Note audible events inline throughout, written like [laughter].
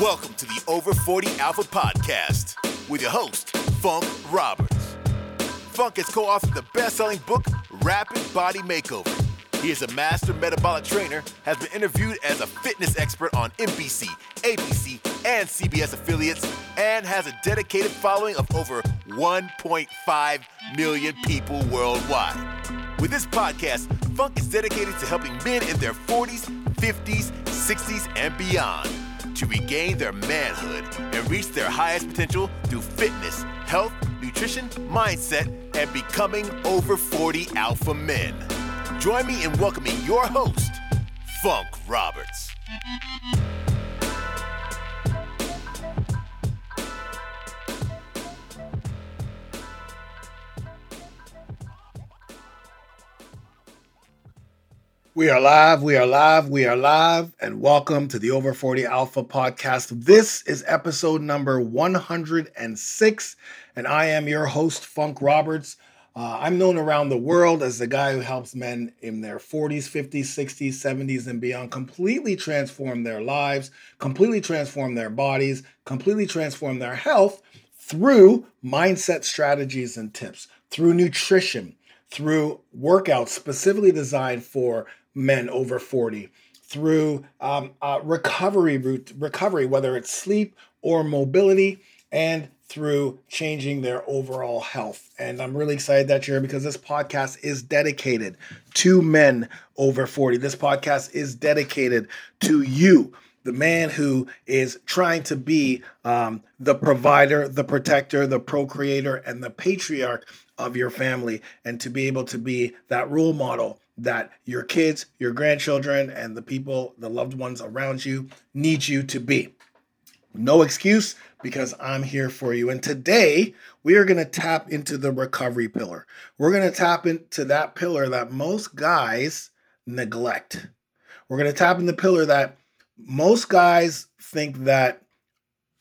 Welcome to the Over 40 Alpha Podcast with your host, Funk Roberts. Funk has co authored the best selling book, Rapid Body Makeover. He is a master metabolic trainer, has been interviewed as a fitness expert on NBC, ABC, and CBS affiliates, and has a dedicated following of over 1.5 million people worldwide. With this podcast, Funk is dedicated to helping men in their 40s, 50s, 60s, and beyond to regain their manhood and reach their highest potential through fitness, health, nutrition, mindset, and becoming over 40 alpha men. Join me in welcoming your host, Funk Roberts. We are live, we are live, we are live, and welcome to the Over 40 Alpha podcast. This is episode number 106, and I am your host, Funk Roberts. Uh, I'm known around the world as the guy who helps men in their 40s, 50s, 60s, 70s, and beyond completely transform their lives, completely transform their bodies, completely transform their health through mindset strategies and tips, through nutrition, through workouts specifically designed for men over 40 through um, uh, recovery route recovery whether it's sleep or mobility and through changing their overall health. And i'm really excited that you're here because this podcast is dedicated to men over 40 this podcast is dedicated to you the man who is trying to be um, the provider, the protector, the procreator, and the patriarch of your family, and to be able to be that role model that your kids, your grandchildren, and the people, the loved ones around you need you to be. No excuse because I'm here for you. And today we are going to tap into the recovery pillar. We're going to tap into that pillar that most guys neglect. We're going to tap in the pillar that most guys think that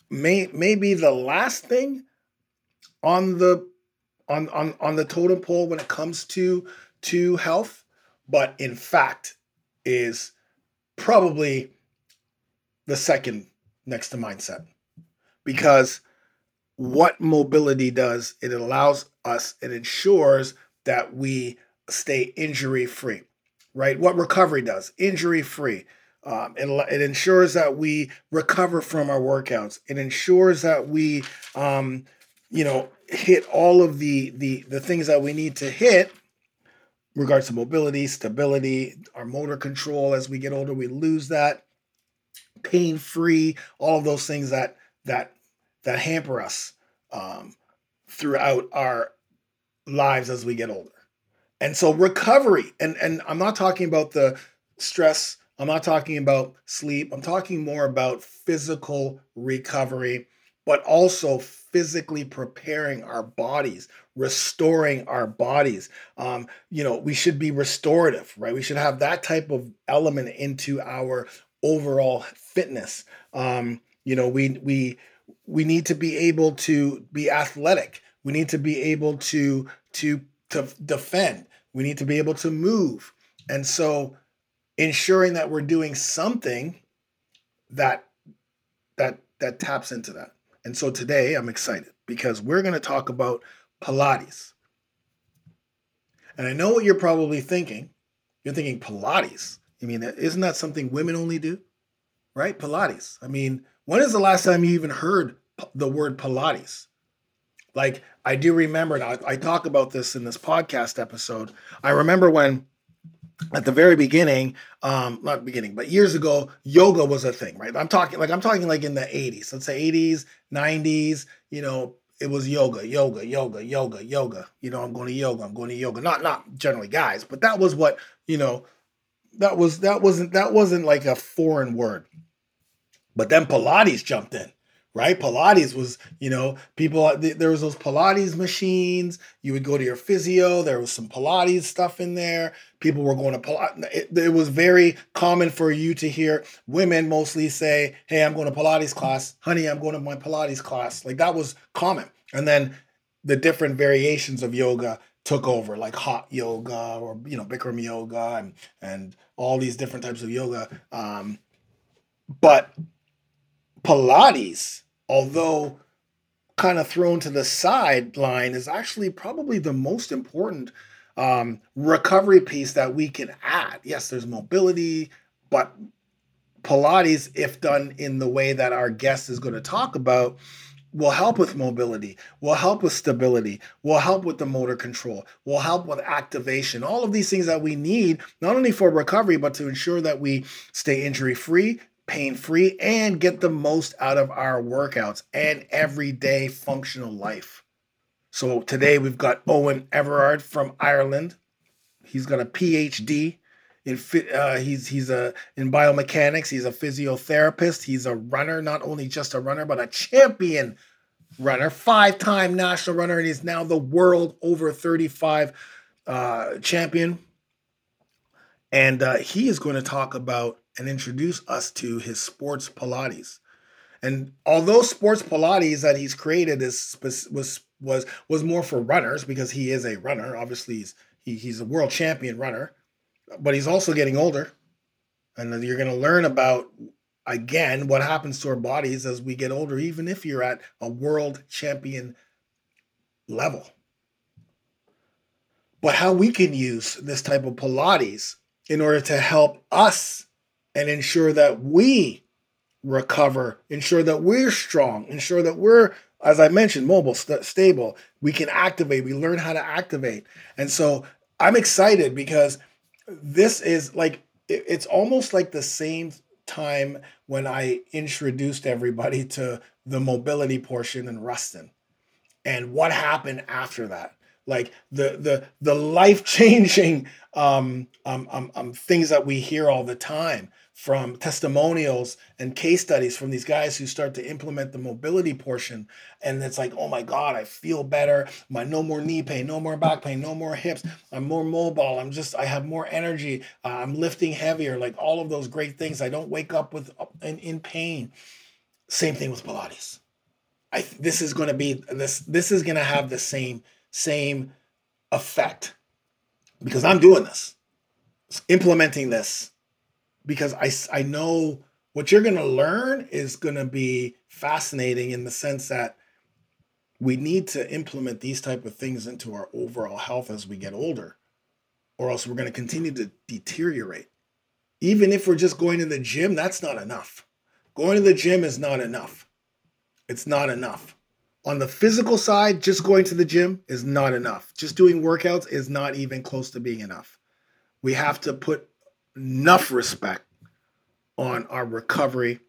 may may be the last thing on the on on on the totem pole when it comes to to health but in fact is probably the second next to mindset. Because what mobility does, it allows us, it ensures that we stay injury free, right? What recovery does, injury free. Um, it, it ensures that we recover from our workouts. It ensures that we, um, you know, hit all of the the the things that we need to hit regards to mobility, stability, our motor control. As we get older, we lose that. Pain free, all of those things that that that hamper us um, throughout our lives as we get older. And so recovery, and and I'm not talking about the stress. I'm not talking about sleep. I'm talking more about physical recovery, but also physically preparing our bodies, restoring our bodies. Um, you know, we should be restorative, right? We should have that type of element into our overall fitness. Um, you know, we we we need to be able to be athletic. We need to be able to to to defend. We need to be able to move. And so ensuring that we're doing something that that that taps into that. And so today I'm excited because we're going to talk about Pilates. And I know what you're probably thinking. You're thinking Pilates. I mean, isn't that something women only do? Right? Pilates. I mean, when is the last time you even heard the word Pilates? Like, I do remember, and I, I talk about this in this podcast episode. I remember when at the very beginning, um, not beginning, but years ago, yoga was a thing, right? I'm talking like I'm talking like in the 80s, let's say 80s, 90s, you know, it was yoga, yoga, yoga, yoga, yoga. You know, I'm going to yoga, I'm going to yoga. Not not generally guys, but that was what, you know, that was that wasn't that wasn't like a foreign word. But then Pilates jumped in right? Pilates was, you know, people, there was those Pilates machines. You would go to your physio. There was some Pilates stuff in there. People were going to Pilates. It, it was very common for you to hear women mostly say, Hey, I'm going to Pilates class. Honey, I'm going to my Pilates class. Like that was common. And then the different variations of yoga took over like hot yoga or you know bikram yoga and and all these different types of yoga um but Pilates, although kind of thrown to the sideline, is actually probably the most important um, recovery piece that we can add. Yes, there's mobility, but Pilates, if done in the way that our guest is going to talk about, will help with mobility, will help with stability, will help with the motor control, will help with activation. All of these things that we need, not only for recovery, but to ensure that we stay injury free, pain free, and get the most out of our workouts and everyday functional life. So today we've got Eoin Everard from Ireland. He's got a PhD in uh, he's he's a in biomechanics. He's a physiotherapist. He's a runner, not only just a runner, but a champion runner, five-time national runner, and he's now the world over 35 uh, champion. And uh, he is going to talk about and introduce us to his sports Pilates. And although sports Pilates that he's created is was was was more for runners because he is a runner. Obviously, he's he, he's a world champion runner but he's also getting older. And you're going to learn about, again, what happens to our bodies as we get older, even if you're at a world champion level. But how we can use this type of Pilates in order to help us and ensure that we recover, ensure that we're strong, ensure that we're, as I mentioned, mobile, st- stable. We can activate, we learn how to activate. And so I'm excited because this is like it's almost like the same time when I introduced everybody to the mobility portion in Rustin, and what happened after that. Like the the the life changing um, um, um, um, things that we hear all the time from testimonials and case studies from these guys who start to implement the mobility portion. And it's like oh my god i feel better. My no more knee pain no more back pain no more hips. I'm more mobile. I'm just i have more energy. Uh, i'm lifting heavier. Like all of those great things. I don't wake up with in, in pain. Same thing with pilates. I this is going to be this this is going to have the same same effect. Because i'm doing this. Implementing this because I, I know what you're going to learn is going to be fascinating in the sense that we need to implement these type of things into our overall health as we get older or else we're going to continue to deteriorate. Even if we're just going to the gym that's not enough. Going to the gym is not enough. It's not enough. On the physical side just going to the gym is not enough. Just doing workouts is not even close to being enough. We have to put enough respect on our recovery.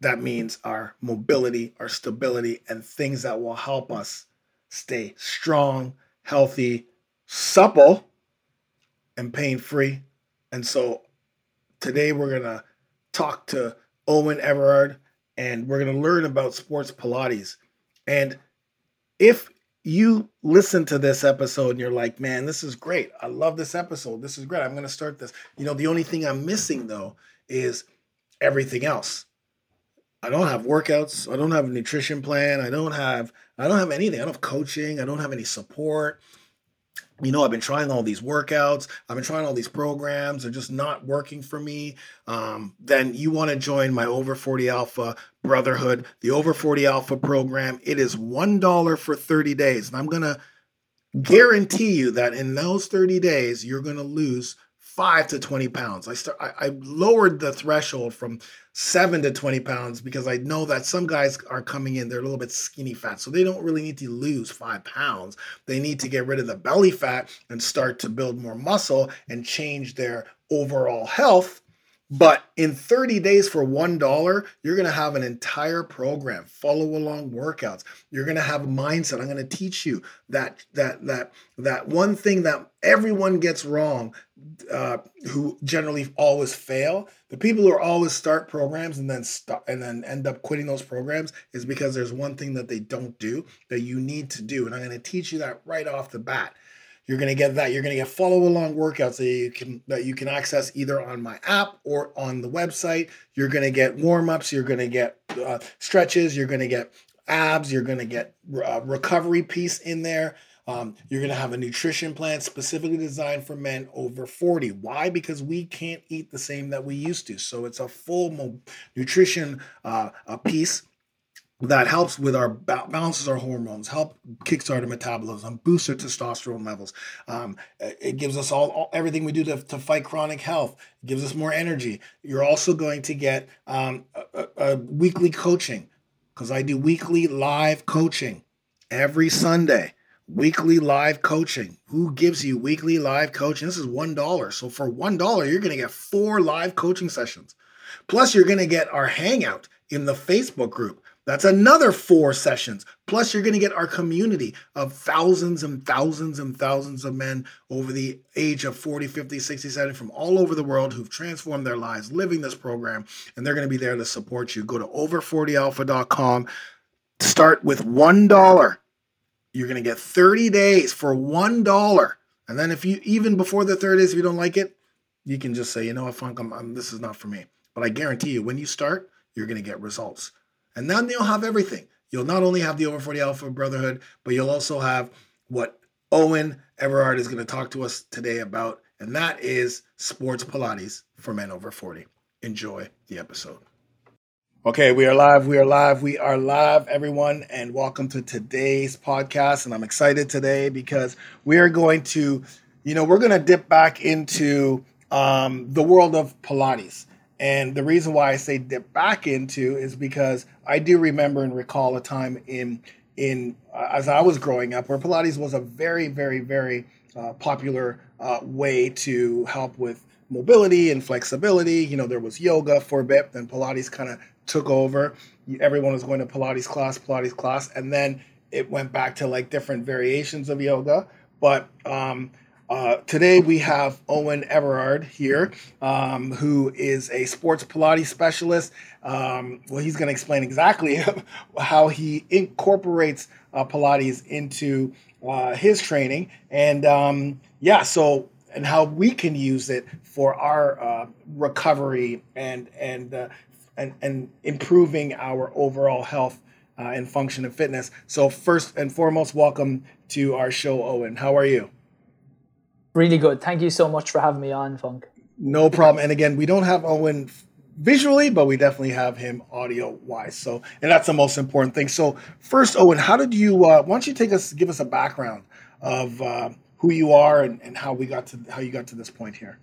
That means our mobility, our stability, and things that will help us stay strong, healthy, supple, and pain free. And so today we're going to talk to Eoin Everard and we're going to learn about sports Pilates. And if you listen to this episode and you're like, man, this is great. I love this episode. This is great. I'm going to start this. You know, the only thing I'm missing though is everything else. I don't have workouts. I don't have a nutrition plan. I don't have I don't have anything. I don't have coaching. I don't have any support you know, I've been trying all these workouts, I've been trying all these programs, they're just not working for me. Um, then you want to join my Over 40 Alpha Brotherhood, the Over 40 Alpha program. It is $1 for 30 days. And I'm going to guarantee you that in those 30 days, you're going to lose five to 20 pounds. I start I, I, lowered the threshold from seven to 20 pounds because I know that some guys are coming in, they're a little bit skinny fat. So they don't really need to lose five pounds. They need to get rid of the belly fat and start to build more muscle and change their overall health but in 30 days for $1, you're going to have an entire program, follow along workouts. You're going to have a mindset. I'm going to teach you that that that that one thing that everyone gets wrong uh, who generally always fail. The people who always start programs and then stop and then end up quitting those programs is because there's one thing that they don't do that you need to do. And I'm going to teach you that right off the bat. You're going to get that. You're going to get follow along workouts that you can that you can access either on my app or on the website. You're going to get warm ups. You're going to get uh, stretches. You're going to get abs. You're going to get uh, recovery piece in there. Um, you're going to have a nutrition plan specifically designed for men over 40. Why? Because we can't eat the same that we used to. So it's a full mo- nutrition uh, a piece that helps with our balances our hormones, help kickstart our metabolism, boost our testosterone levels. Um, it gives us all, all, everything we do to, to fight chronic health. It gives us more energy. You're also going to get um, a, a weekly coaching because I do weekly live coaching every Sunday. Weekly live coaching. Who gives you weekly live coaching? This is one dollar. So for one dollar, you're going to get four live coaching sessions. Plus, you're going to get our hangout in the Facebook group that's another four sessions. Plus, you're going to get our community of thousands and thousands and thousands of men over the age of 40, 50, 60, 70 from all over the world who've transformed their lives living this program. And they're going to be there to support you. Go to over40alpha.com. Start with $1. You're going to get 30 days for $1. And then if you, even before the 30 days, if you don't like it, you can just say, you know what, Funk, I'm, I'm, this is not for me. But I guarantee you, when you start, you're going to get results. And then you'll have everything. You'll not only have the Over 40 Alpha Brotherhood, but you'll also have what Eoin Everard is going to talk to us today about, and that is sports Pilates for men over 40. Enjoy the episode. Okay, we are live. We are live. We are live, everyone, and welcome to today's podcast. And I'm excited today because we are going to, you know, we're going to dip back into um, the world of Pilates. And the reason why I say dip back into is because I do remember and recall a time in in uh, as I was growing up where Pilates was a very very very uh, popular uh, way to help with mobility and flexibility. You know, there was yoga for a bit, then Pilates kind of took over. Everyone was going to Pilates class, Pilates class, and then it went back to like different variations of yoga. But um, uh, today we have Eoin Everard here, um, who is a sports Pilates specialist. Um, well, he's going to explain exactly [laughs] how he incorporates uh, Pilates into uh, his training, and um, yeah, so and how we can use it for our uh, recovery and and uh, and and improving our overall health. and function and fitness. So, first and foremost, welcome to our show, Eoin. How are you? Really good. Thank you so much for having me on, Funk. No problem. And again, we don't have Eoin visually, but we definitely have him audio wise. So, and that's the most important thing. So, first, Eoin, how did you? Uh, why don't you take us, give us a background of uh, who you are and, and how we got to how you got to this point here?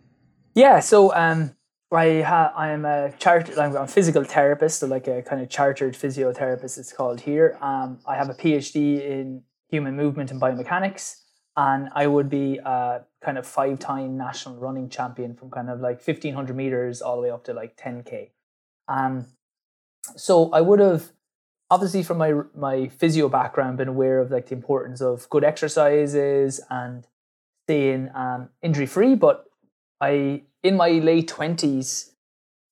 Yeah. So, um, I ha- I am a chartered. I'm a physical therapist, so like a kind of chartered physiotherapist. It's called here. Um, I have a PhD in human movement and biomechanics and I would be a kind of five time national running champion from kind of like 1500 meters all the way up to like 10k. Um, so I would have obviously from my my physio background been aware of like the importance of good exercises and staying um, injury free, but I in my late 20s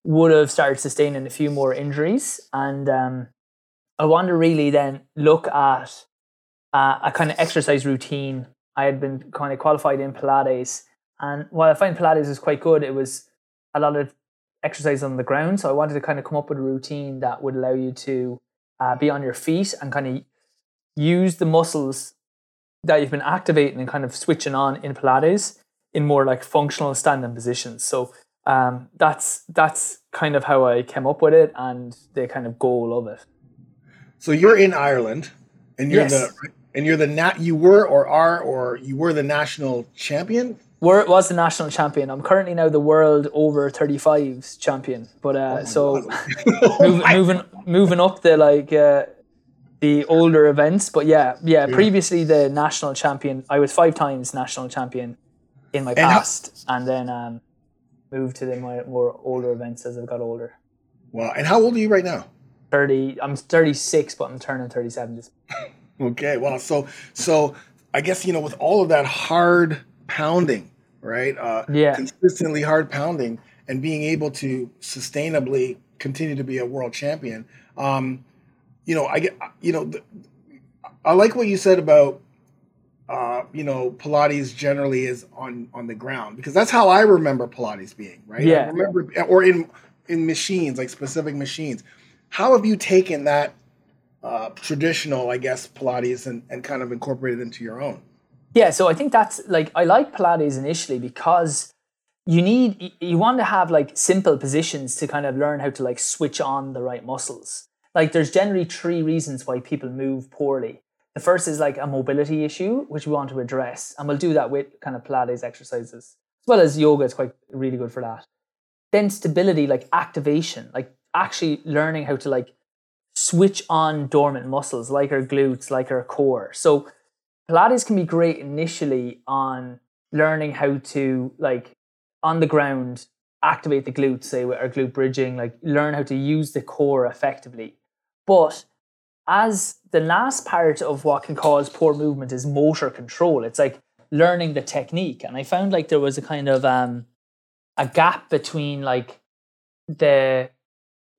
would have started sustaining a few more injuries and um, I want to really then look at uh, a kind of exercise routine I had been kind of qualified in Pilates. And while I find Pilates is quite good, it was a lot of exercise on the ground. So I wanted to kind of come up with a routine that would allow you to uh, be on your feet and kind of use the muscles that you've been activating and kind of switching on in Pilates in more like functional standing positions. So um, that's that's kind of how I came up with it and the kind of goal of it. So you're in Ireland, and you're yes. the and you're the nat you were or are or you were the national champion? Were was the national champion. I'm currently now the world over 35s champion. But uh oh so [laughs] move, [laughs] moving moving up the like uh the older events. But yeah, yeah yeah. previously the national champion i was five times national champion in my past. And, and then um moved to the more, more older events as i've got older. Wow. And how old are you right now? 30 i'm 36 but i'm turning 37 this [laughs] Okay, well, so so I guess you know with all of that hard pounding, right? Uh, yeah, consistently hard pounding, and being able to sustainably continue to be a world champion. Um, you know, I get you know, the, I like what you said about uh, you know, Pilates generally is on on the ground because that's how I remember Pilates being, right? Yeah. I remember or in in machines, like specific machines. How have you taken that uh, traditional, I guess, Pilates and, and kind of incorporate it into your own? Yeah, so I think that's like I like Pilates initially because you need you want to have like simple positions to kind of learn how to like switch on the right muscles. Like there's generally three reasons why people move poorly. The first is like a mobility issue, which we want to address, and we'll do that with kind of Pilates exercises as well as yoga. It's quite really good for that. Then stability, like activation, like actually learning how to like switch on dormant muscles like our glutes, like our core. So Pilates can be great initially on learning how to like on the ground activate the glutes, say with our glute bridging, like learn how to use the core effectively. But as the last part of what can cause poor movement is motor control, it's like learning the technique. And I found like there was a kind of um a gap between like the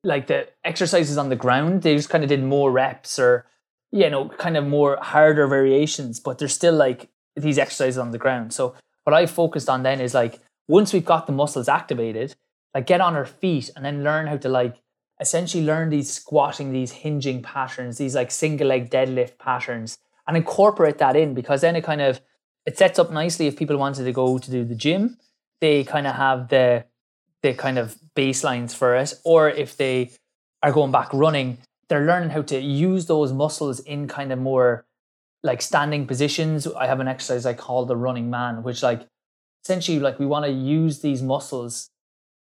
like the exercises on the ground. They just kind of did more reps or you know, kind of more harder variations, but they're still like these exercises on the ground. So what I focused on then is like once we've got the muscles activated, like get on our feet and then learn how to like essentially learn these squatting, these hinging patterns, these like single leg deadlift patterns, and incorporate that in because then it kind of it sets up nicely if people wanted to go to do the gym, they kind of have the the kind of baselines for it, or if they are going back running, they're learning how to use those muscles in kind of more like standing positions. I have an exercise I call the running man, which like essentially like we want to use these muscles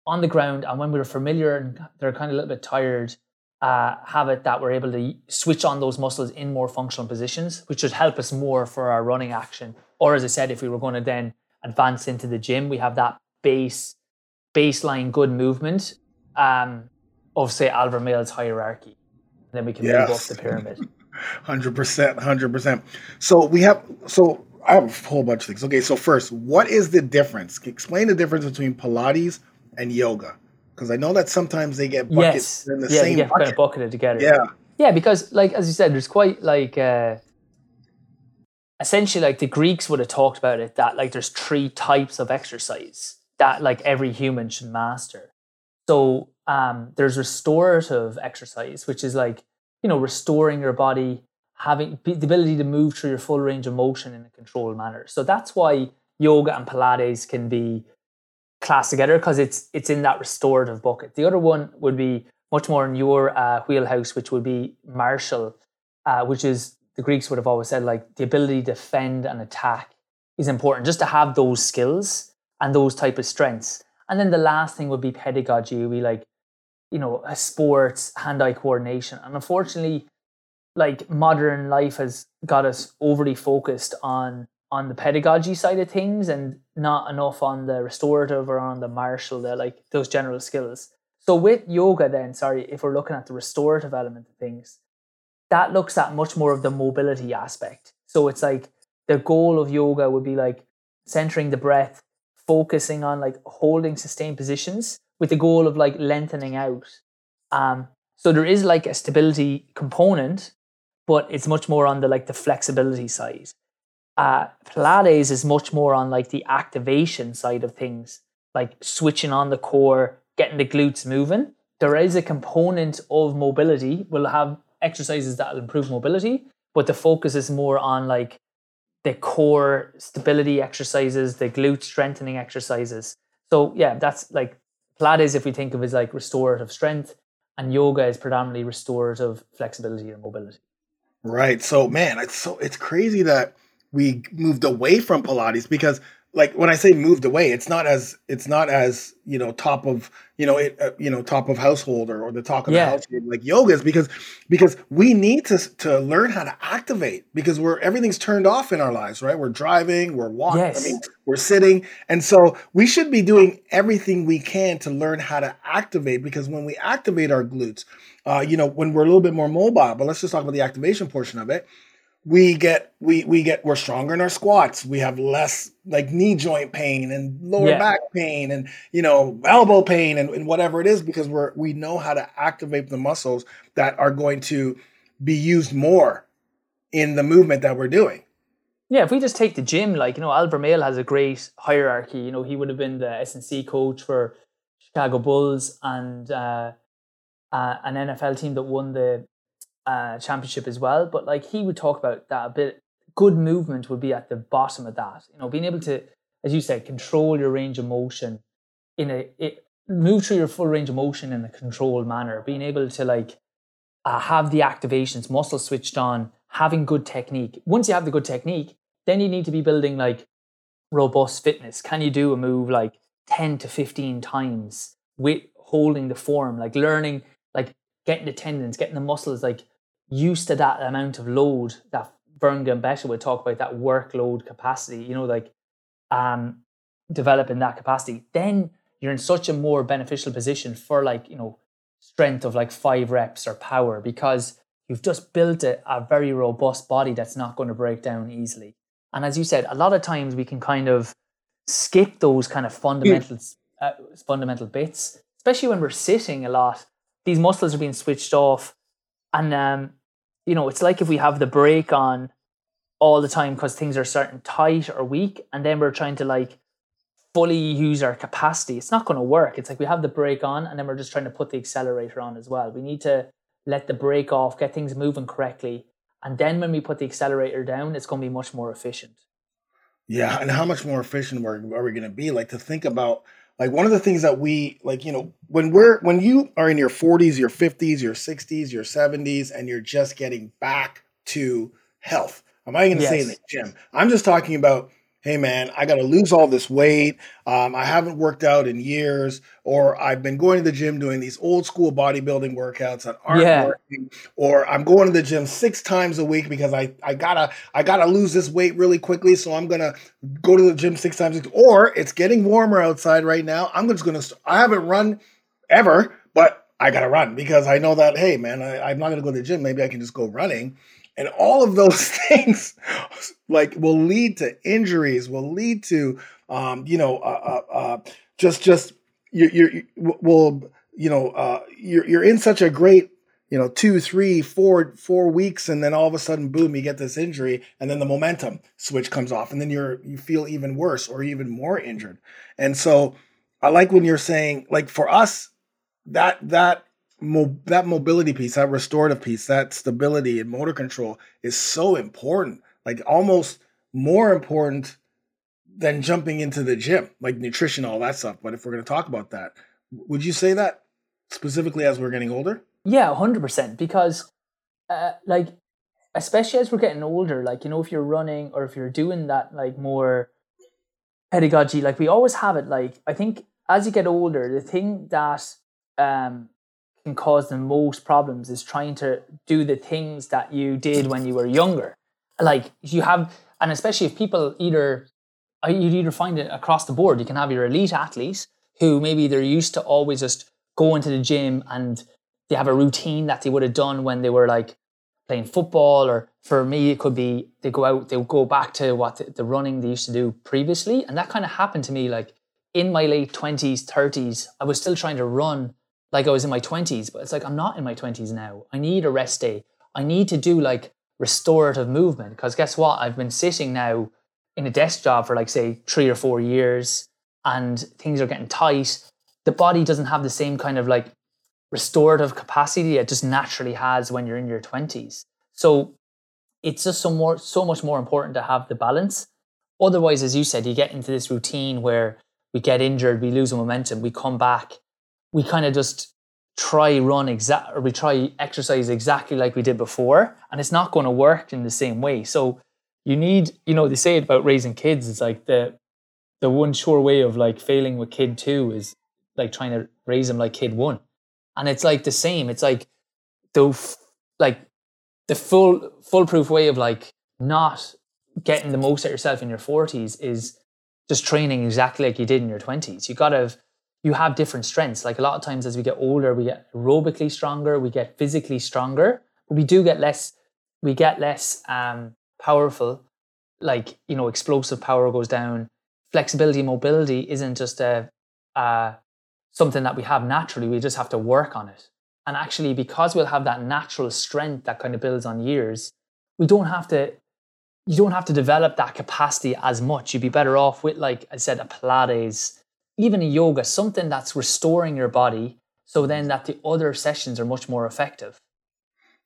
on the ground and when we're familiar and they're kind of a little bit tired, uh, have it that we're able to switch on those muscles in more functional positions, which should help us more for our running action. Or as I said, if we were going to then advance into the gym, we have that base baseline good movement um, of say Al Vermeil's hierarchy then we can yes. move up the pyramid. [laughs] Hundred percent, hundred percent. So we have so I have a whole bunch of things. Okay, so first, what is the difference? Explain the difference between Pilates and yoga, because I know that sometimes they get buckets yes. in the yeah, same get bucket. Kind of bucketed together. Yeah, yeah, because like as you said, there's quite like uh, essentially like the Greeks would have talked about it that like there's three types of exercise that like every human should master. So um, there's restorative exercise, which is like you know restoring your body, having the ability to move through your full range of motion in a controlled manner. So that's why yoga and Pilates can be classed together because it's it's in that restorative bucket. The other one would be much more in your uh, wheelhouse, which would be martial, uh, which is the Greeks would have always said like the ability to defend and attack is important just to have those skills and those type of strengths. And then the last thing would be pedagogy. Be like you know, a sports, hand-eye coordination. And unfortunately, like modern life has got us overly focused on on the pedagogy side of things and not enough on the restorative or on the martial, the like those general skills. So with yoga then, sorry, if we're looking at the restorative element of things, that looks at much more of the mobility aspect. So it's like the goal of yoga would be like centering the breath, focusing on like holding sustained positions with the goal of like lengthening out. Um, so there is like a stability component, but it's much more on the like the flexibility side. Uh, Pilates is much more on like the activation side of things, like switching on the core, getting the glutes moving. There is a component of mobility. We'll have exercises that will improve mobility, but the focus is more on like the core stability exercises, the glute strengthening exercises. So yeah, that's like Pilates, if we think of as like restorative strength, and yoga is predominantly restorative flexibility and mobility. Right. So, man, it's so it's crazy that we moved away from Pilates because like when I say moved away, it's not as it's not as you know top of you know it uh, you know top of household or, or the talk of yeah. the household like yoga is because because we need to to learn how to activate because we're everything's turned off in our lives, right? We're driving, we're walking, yes. I mean, we're sitting, and so we should be doing everything we can to learn how to activate because when we activate our glutes, uh, you know, when we're a little bit more mobile, but let's just talk about the activation portion of it we get we we get we're stronger in our squats we have less like knee joint pain and lower yeah. back pain and you know elbow pain and, and whatever it is because we're we know how to activate the muscles that are going to be used more in the movement that we're doing yeah if we just take the gym like you know Al Vermeil has a great hierarchy you know he would have been the S&C coach for Chicago Bulls and uh, uh, an NFL team that won the uh, championship as well. But like he would talk about that a bit good movement would be at the bottom of that. You know, being able to, as you said, control your range of motion in a it, move through your full range of motion in a controlled manner. Being able to like uh, have the activations, muscles switched on, having good technique. Once you have the good technique, then you need to be building like robust fitness. Can you do a move like 10 to 15 times with holding the form, like learning, like getting the tendons, getting the muscles like used to that amount of load that Vern Gambetta would talk about that workload capacity, you know, like um developing that capacity, then you're in such a more beneficial position for like, you know, strength of like five reps or power because you've just built a, a very robust body that's not going to break down easily. And as you said, a lot of times we can kind of skip those kind of fundamentals, uh, fundamental bits, especially when we're sitting a lot. These muscles are being switched off, and um, you know it's like if we have the brake on all the time because things are starting tight or weak, and then we're trying to like fully use our capacity. It's not going to work. It's like we have the brake on, and then we're just trying to put the accelerator on as well. We need to let the brake off, get things moving correctly, and then when we put the accelerator down, it's going to be much more efficient. Yeah, and how much more efficient are we going to be? Like to think about like one of the things that we like, you know, when we're when you are in your 40s, your 50s, your 60s, your 70s, and you're just getting back to health. I'm not going to yes. say in the gym. I'm just talking about hey man, I got to lose all this weight. Um, I haven't worked out in years, or I've been going to the gym doing these old school bodybuilding workouts that aren't yeah. working, or I'm going to the gym six times a week because I, I gotta I gotta lose this weight really quickly, so I'm gonna go to the gym six times. A week. Or it's getting warmer outside right now. I'm just gonna I haven't run ever, but I gotta run because I know that hey man, I, I'm not gonna go to the gym. Maybe I can just go running. And all of those [laughs] things like will lead to injuries, will lead to um, you know, uh, uh, uh, just just you you will you know uh, you're you're in such a great you know two three four four weeks and then all of a sudden boom you get this injury and then the momentum switch comes off and then you're you feel even worse or even more injured. And so i like when you're saying like for us that that mo- that mobility piece, that restorative piece, that stability and motor control is so important. Like almost more important than jumping into the gym, like nutrition, all that stuff. But if we're going to talk about that, would you say that specifically as we're getting older? Yeah, hundred percent. Because, uh, like, especially as we're getting older, like you know, if you're running or if you're doing that, like more pedagogy, like we always have it. Like I think as you get older, the thing that um can cause the most problems is trying to do the things that you did when you were younger. Like you have, and especially if people either uh, you either find it across the board. You can have your elite athletes who maybe they're used to always just going to the gym and they have a routine that they would have done when they were like playing football or for me it could be they go out they go back to what the, the running they used to do previously and that kind of happened to me like in my late 20s 30s i was still trying to run like I was in my 20s, but it's like I'm not in my 20s now. I need a rest day. I need to do like restorative movement because guess what? I've been sitting now in a desk job for like say 3 or 4 years and things are getting tight. The body doesn't have the same kind of like restorative capacity it just naturally has when you're in your 20s. So it's just so more so much more important to have the balance. Otherwise, as you said, you get into this routine where we get injured, we lose momentum, we come back we kind of just try run exact or we try exercise exactly like we did before and it's not going to work in the same way. So you need you know they say it about raising kids it's like the the one sure way of like failing with kid two is like trying to raise them like kid one. And it's like the same it's like the like the full foolproof way of like not getting the most out yourself in your 40s is just training exactly like you did in your 20s you gotta you have different strengths. Like a lot of times as we get older, we get aerobically stronger, we get physically stronger, but we do get less, we get less um, powerful. Like, you know, explosive power goes down. Flexibility, mobility isn't just a, uh, something that we have naturally. We just have to work on it. And actually, because we'll have that natural strength that kind of builds on years, we don't have to you don't have to develop that capacity as much. You'd be better off with, like I said, a Pilates, even a yoga, something that's restoring your body so then that the other sessions are much more effective.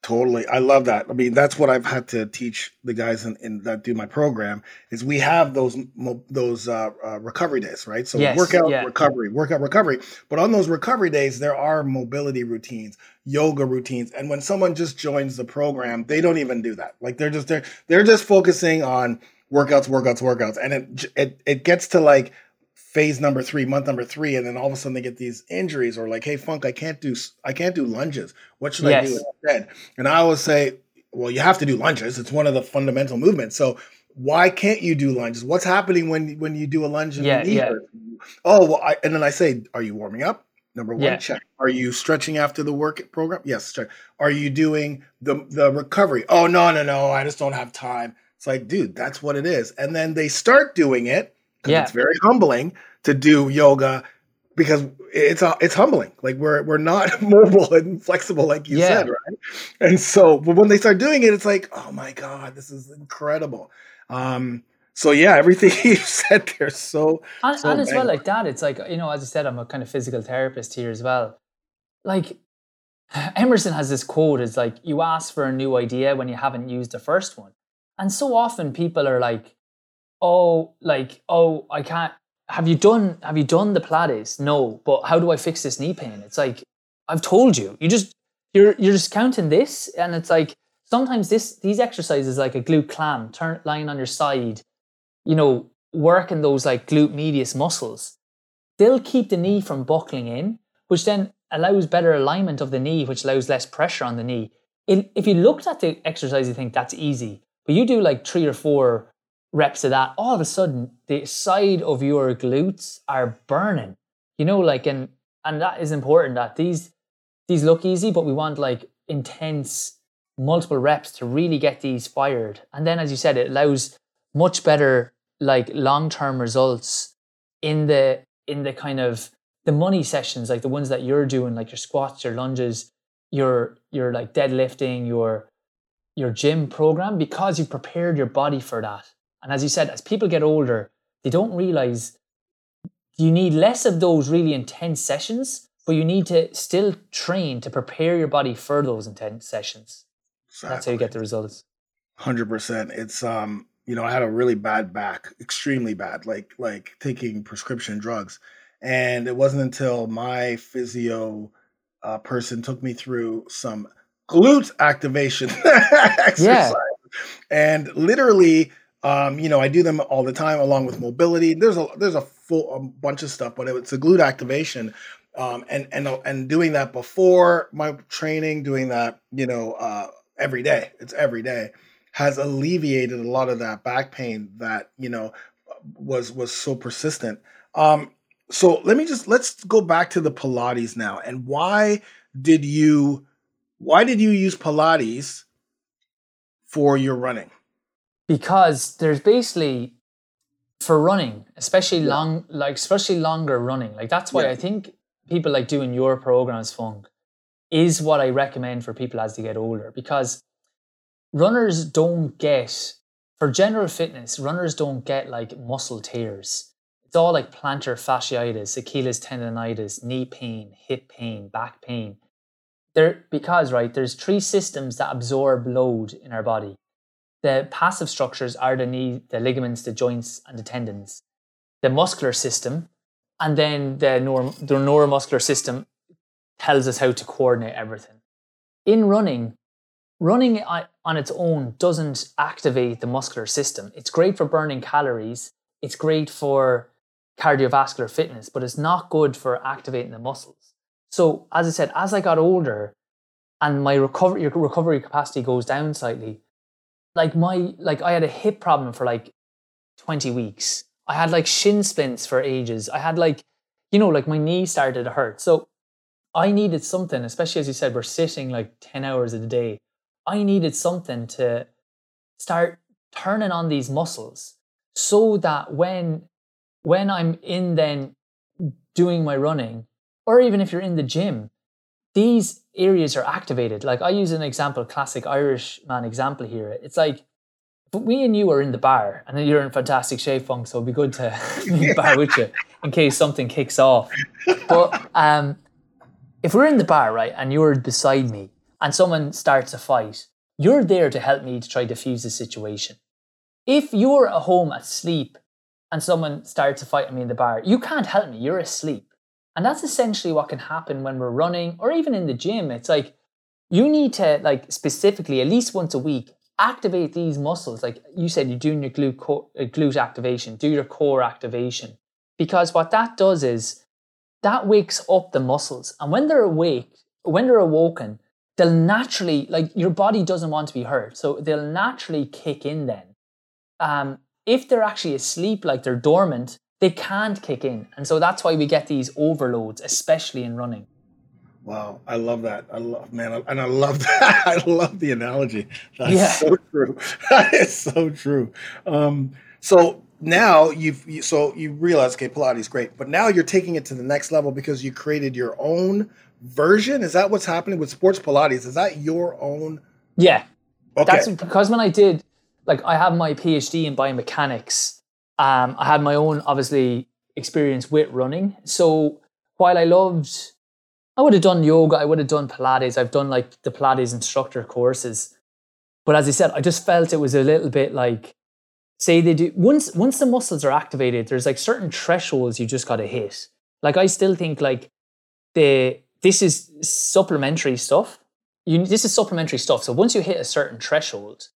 Totally. I love that. I mean, that's what I've had to teach the guys in, in that do my program is we have those those uh, uh, recovery days, right? So yes, workout yeah. recovery, workout recovery. But on those recovery days, there are mobility routines, yoga routines. And when someone just joins the program, they don't even do that. Like they're just they're they're just focusing on workouts, workouts, workouts. And it it it gets to like phase number three, month number three, and then all of a sudden they get these injuries or like, hey, Funk, I can't do I can't do lunges. What should yes. I do instead? And I always say, well, you have to do lunges. It's one of the fundamental movements. So why can't you do lunges? What's happening when when you do a lunge? yeah, yeah. Oh, well, I, and then I say, are you warming up? Number one, yeah. check. Are you stretching after the work program? Yes, check. Are you doing the the recovery? Oh no, no, no. I just don't have time. It's like, dude, that's what it is. And then they start doing it yeah. It's very humbling to do yoga because it's uh, it's humbling. Like we're we're not [laughs] mobile and flexible like you yeah. said, right? And so, but when they start doing it, it's like, oh my god, this is incredible. Um, so yeah, everything [laughs] you said there so and, so and as well like that. It's like you know, as I said, I'm a kind of physical therapist here as well. Like [sighs] Emerson has this quote: "It's like you ask for a new idea when you haven't used the first one." And so often people are like, oh, like, oh, I can't. Have you done? Have you done the Pilates? No, but how do I fix this knee pain? It's like I've told you. You just you're you're just counting this, and it's like sometimes this these exercises like a glute clam, turn lying on your side, you know, working those like glute medius muscles. They'll keep the knee from buckling in, which then allows better alignment of the knee, which allows less pressure on the knee. if you looked at the exercise, you think that's easy, but you do like three or four reps of that, all of a sudden the side of your glutes are burning. You know, like and and that is important that these these look easy, but we want like intense multiple reps to really get these fired. And then as you said, it allows much better like long-term results in the in the kind of the money sessions, like the ones that you're doing, like your squats, your lunges, your your like deadlifting, your your gym program, because you've prepared your body for that. And as you said, as people get older, they don't realize you need less of those really intense sessions, but you need to still train to prepare your body for those intense sessions. Exactly. That's how you get the results. Hundred percent. It's um, you know, I had a really bad back, extremely bad, like like taking prescription drugs, and it wasn't until my physio uh, person took me through some glute activation [laughs] exercise, yeah. and literally um, you know, I do them all the time along with mobility. There's a there's a full a bunch of stuff, but it's a glute activation. Um, and and and doing that before my training, doing that, you know, uh, every day. It's every day has alleviated a lot of that back pain that you know was was so persistent. Um, so let me just let's go back to the Pilates now. And why did you why did you use Pilates for your running? Because there's basically for running, especially yeah. long, like especially longer running. Like that's why yeah. I think people like doing your programs, Funk, is what I recommend for people as they get older because runners don't get for general fitness. Runners don't get like muscle tears. It's all like plantar fasciitis, Achilles tendonitis, knee pain, hip pain, back pain. There because right there's three systems that absorb load in our body the passive structures are the knee, the ligaments, the joints, and the tendons. The muscular system, and then the, neuro, the neuromuscular system tells us how to coordinate everything. In running, running on its own doesn't activate the muscular system. It's great for burning calories, it's great for cardiovascular fitness, but it's not good for activating the muscles. So, as I said, as I got older and my recovery, recovery capacity goes down slightly, like my like I had a hip problem for like 20 weeks. I had like shin splints for ages. I had like you know like my knee started to hurt. So I needed something, especially as you said we're sitting like 10 hours a day. I needed something to start turning on these muscles so that when when I'm in then doing my running or even if you're in the gym these areas are activated. Like I use an example, classic Irish man example here. It's like, but we and you are in the bar, and you're in fantastic shape, Funk. So it'd be good to [laughs] be in the bar with you in case something kicks off. But um, if we're in the bar, right, and you're beside me, and someone starts a fight, you're there to help me to try to defuse the situation. If you're at home asleep and someone starts a fight at me in the bar, you can't help me. You're asleep. And that's essentially what can happen when we're running or even in the gym. It's like you need to like specifically at least once a week activate these muscles. Like you said, you're doing your glute, uh, glute activation, do your core activation. Because what that does is that wakes up the muscles. And when they're awake, when they're awoken, they'll naturally, like your body doesn't want to be hurt. So they'll naturally kick in then. Um, if they're actually asleep, like they're dormant, they can't kick in. And so that's why we get these overloads, especially in running. Wow, I love that. I love man, and I love [laughs] that. I love the analogy. That's Yeah. so true. [laughs] That is so true. Um, so now you've you, so you realize okay, Pilates great, but now you're taking it to the next level because you created your own version. Is that what's happening with sports Pilates? Is that your own? Yeah, Okay, That's because when I did, like, I have my PhD in biomechanics. Um, I had my own, obviously, experience with running. So while I loved, I would have done yoga, I would have done Pilates. I've done like the Pilates instructor courses. But as I said, I just felt it was a little bit like, say they do once once the muscles are activated. There's like certain thresholds you just got to hit. Like I still think like the this is supplementary stuff you this is supplementary stuff. So once you hit a certain threshold,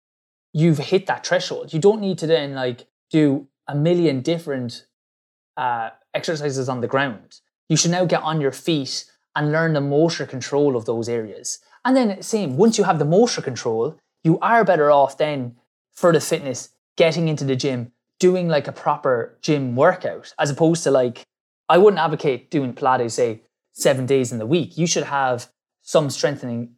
you've hit that threshold. You don't need to then like do a million different uh, exercises on the ground. You should now get on your feet and learn the motor control of those areas. And then same, once you have the motor control, you are better off then for the fitness, getting into the gym, doing like a proper gym workout, as opposed to like I wouldn't advocate doing Pilates say seven days in the week. You should have some strengthening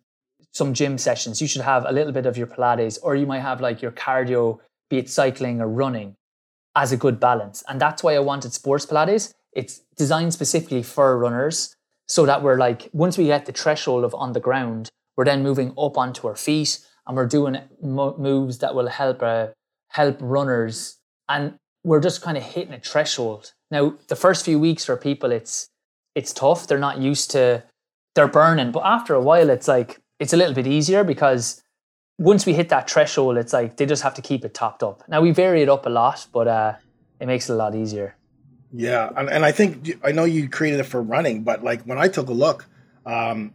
some gym sessions, you should have a little bit of your Pilates, or you might have like your cardio, be it cycling or running, as a good balance. And that's why I wanted sports Pilates. It's designed specifically for runners so that we're like, once we get the threshold of on the ground, we're then moving up onto our feet and we're doing moves that will help uh, help runners. And we're just kind of hitting a threshold. Now, the first few weeks for people, it's it's tough. They're not used to, they're burning. But after a while, it's like, it's a little bit easier because once we hit that threshold, it's like they just have to keep it topped up. Now we vary it up a lot, but uh, it makes it a lot easier. Yeah, and, and I think I know you created it for running, but like when I took a look, um,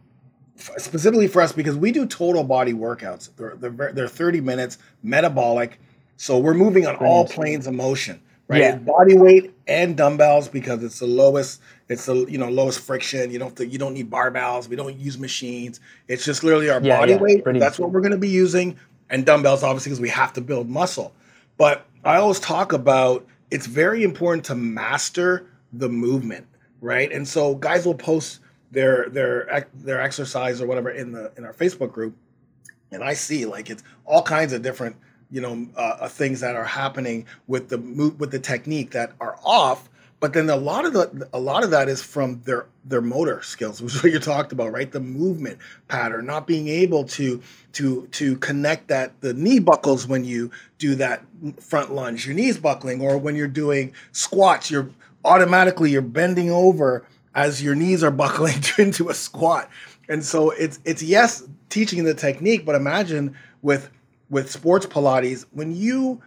f- specifically for us because we do total body workouts. They're they're, they're thirty minutes, metabolic, so we're moving on all planes of motion, right? Yeah. Body weight and dumbbells because it's the lowest. It's the you know lowest friction. You don't you don't need barbells. We don't use machines. It's just literally our Yeah, body yeah, weight. That's what we're going to be using, and dumbbells obviously because we have to build muscle. But I always talk about it's very important to master the movement, right? And so guys will post their their their exercise or whatever in the in our Facebook group, and I see like it's all kinds of different you know uh, uh, things that are happening with the move with the technique that are off. But then a lot of the a lot of that is from their their motor skills, which is what you talked about, right? The movement pattern, not being able to to to connect that the knee buckles when you do that front lunge, your knees buckling, or when you're doing squats, you're automatically you're bending over as your knees are [laughs] buckling into a squat. And so it's it's yes teaching the technique, but imagine with with sports Pilates when you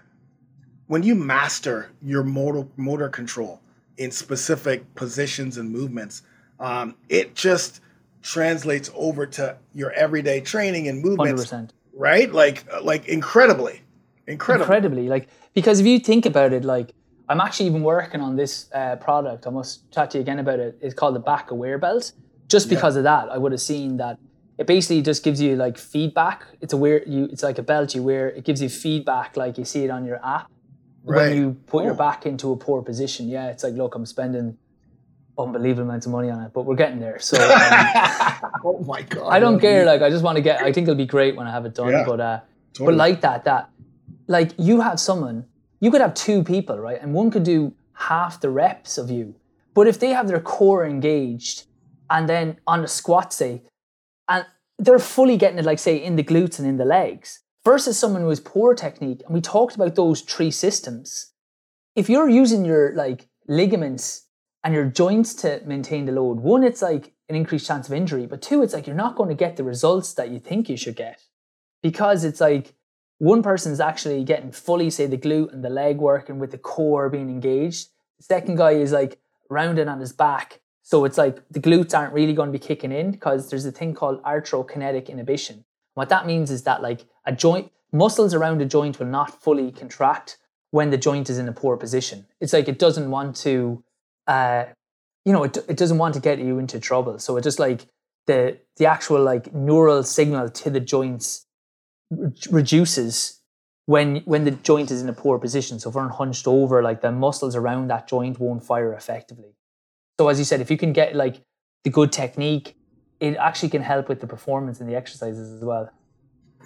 when you master your motor motor control in specific positions and movements, um, it just translates over to your everyday training and movements, percent. right? Like like incredibly, incredibly. Incredibly, like because if you think about it, like I'm actually even working on this uh, product. I must chat to you again about it. It's called the Back Aware Belt. Just because of that, I would have seen that it basically just gives you like feedback. It's a weird you. It's like a belt you wear. It gives you feedback like you see it on your app Right. when you put your Oh. back into a poor position. Yeah, it's like look, I'm spending unbelievable amounts of money on it, but we're getting there. So. [laughs] Um, oh my god! I don't care. Like, I just want to get. I think it'll be great when I have it done. Yeah, but uh, Totally. but like that, that like you have someone, you could have two people, right? And one could do half the reps of you. But if they have their core engaged, and then on the squat, say, and they're fully getting it, like say in the glutes and in the legs, versus someone who has poor technique. And we talked about those three systems. If you're using your like ligaments and your joints to maintain the load, one, it's like an increased chance of injury. But two, it's like you're not going to get the results that you think you should get because it's like one person's actually getting fully, say, the glute and the leg working with the core being engaged. The second guy is like rounded on his back. So it's like the glutes aren't really going to be kicking in because there's a thing called arthrokinetic inhibition. What that means is that like a joint, muscles around a joint will not fully contract when the joint is in a poor position. It's like it doesn't want to, uh, you know, it, it doesn't want to get you into trouble. So it just like the the actual like neural signal to the joints re- reduces when when the joint is in a poor position. So if we're hunched over, like the muscles around that joint won't fire effectively. So as you said, if you can get like the good technique, it actually can help with the performance in the exercises as well.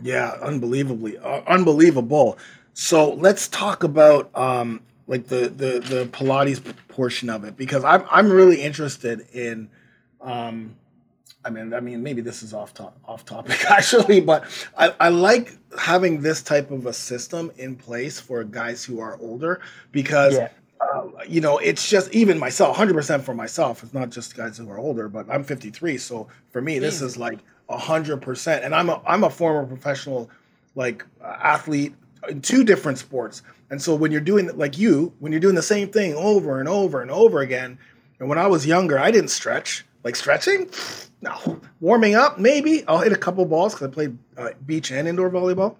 Yeah, unbelievably, uh, unbelievable. So let's talk about um, like the, the the Pilates portion of it because I'm I'm really interested in. Um, I mean, I mean, maybe this is off off topic [laughs] actually, but I, I like having this type of a system in place for guys who are older because Yeah. Uh, you know it's just even myself, hundred percent for myself. It's not just guys who are older, but I'm 53, so for me, this is like hundred percent. And I'm a I'm a former professional like uh, athlete in two different sports. And so when you're doing like you, when you're doing the same thing over and over and over again, and when I was younger, I didn't stretch. Like stretching, no. Warming up, maybe I'll hit a couple balls because I played uh, beach and indoor volleyball,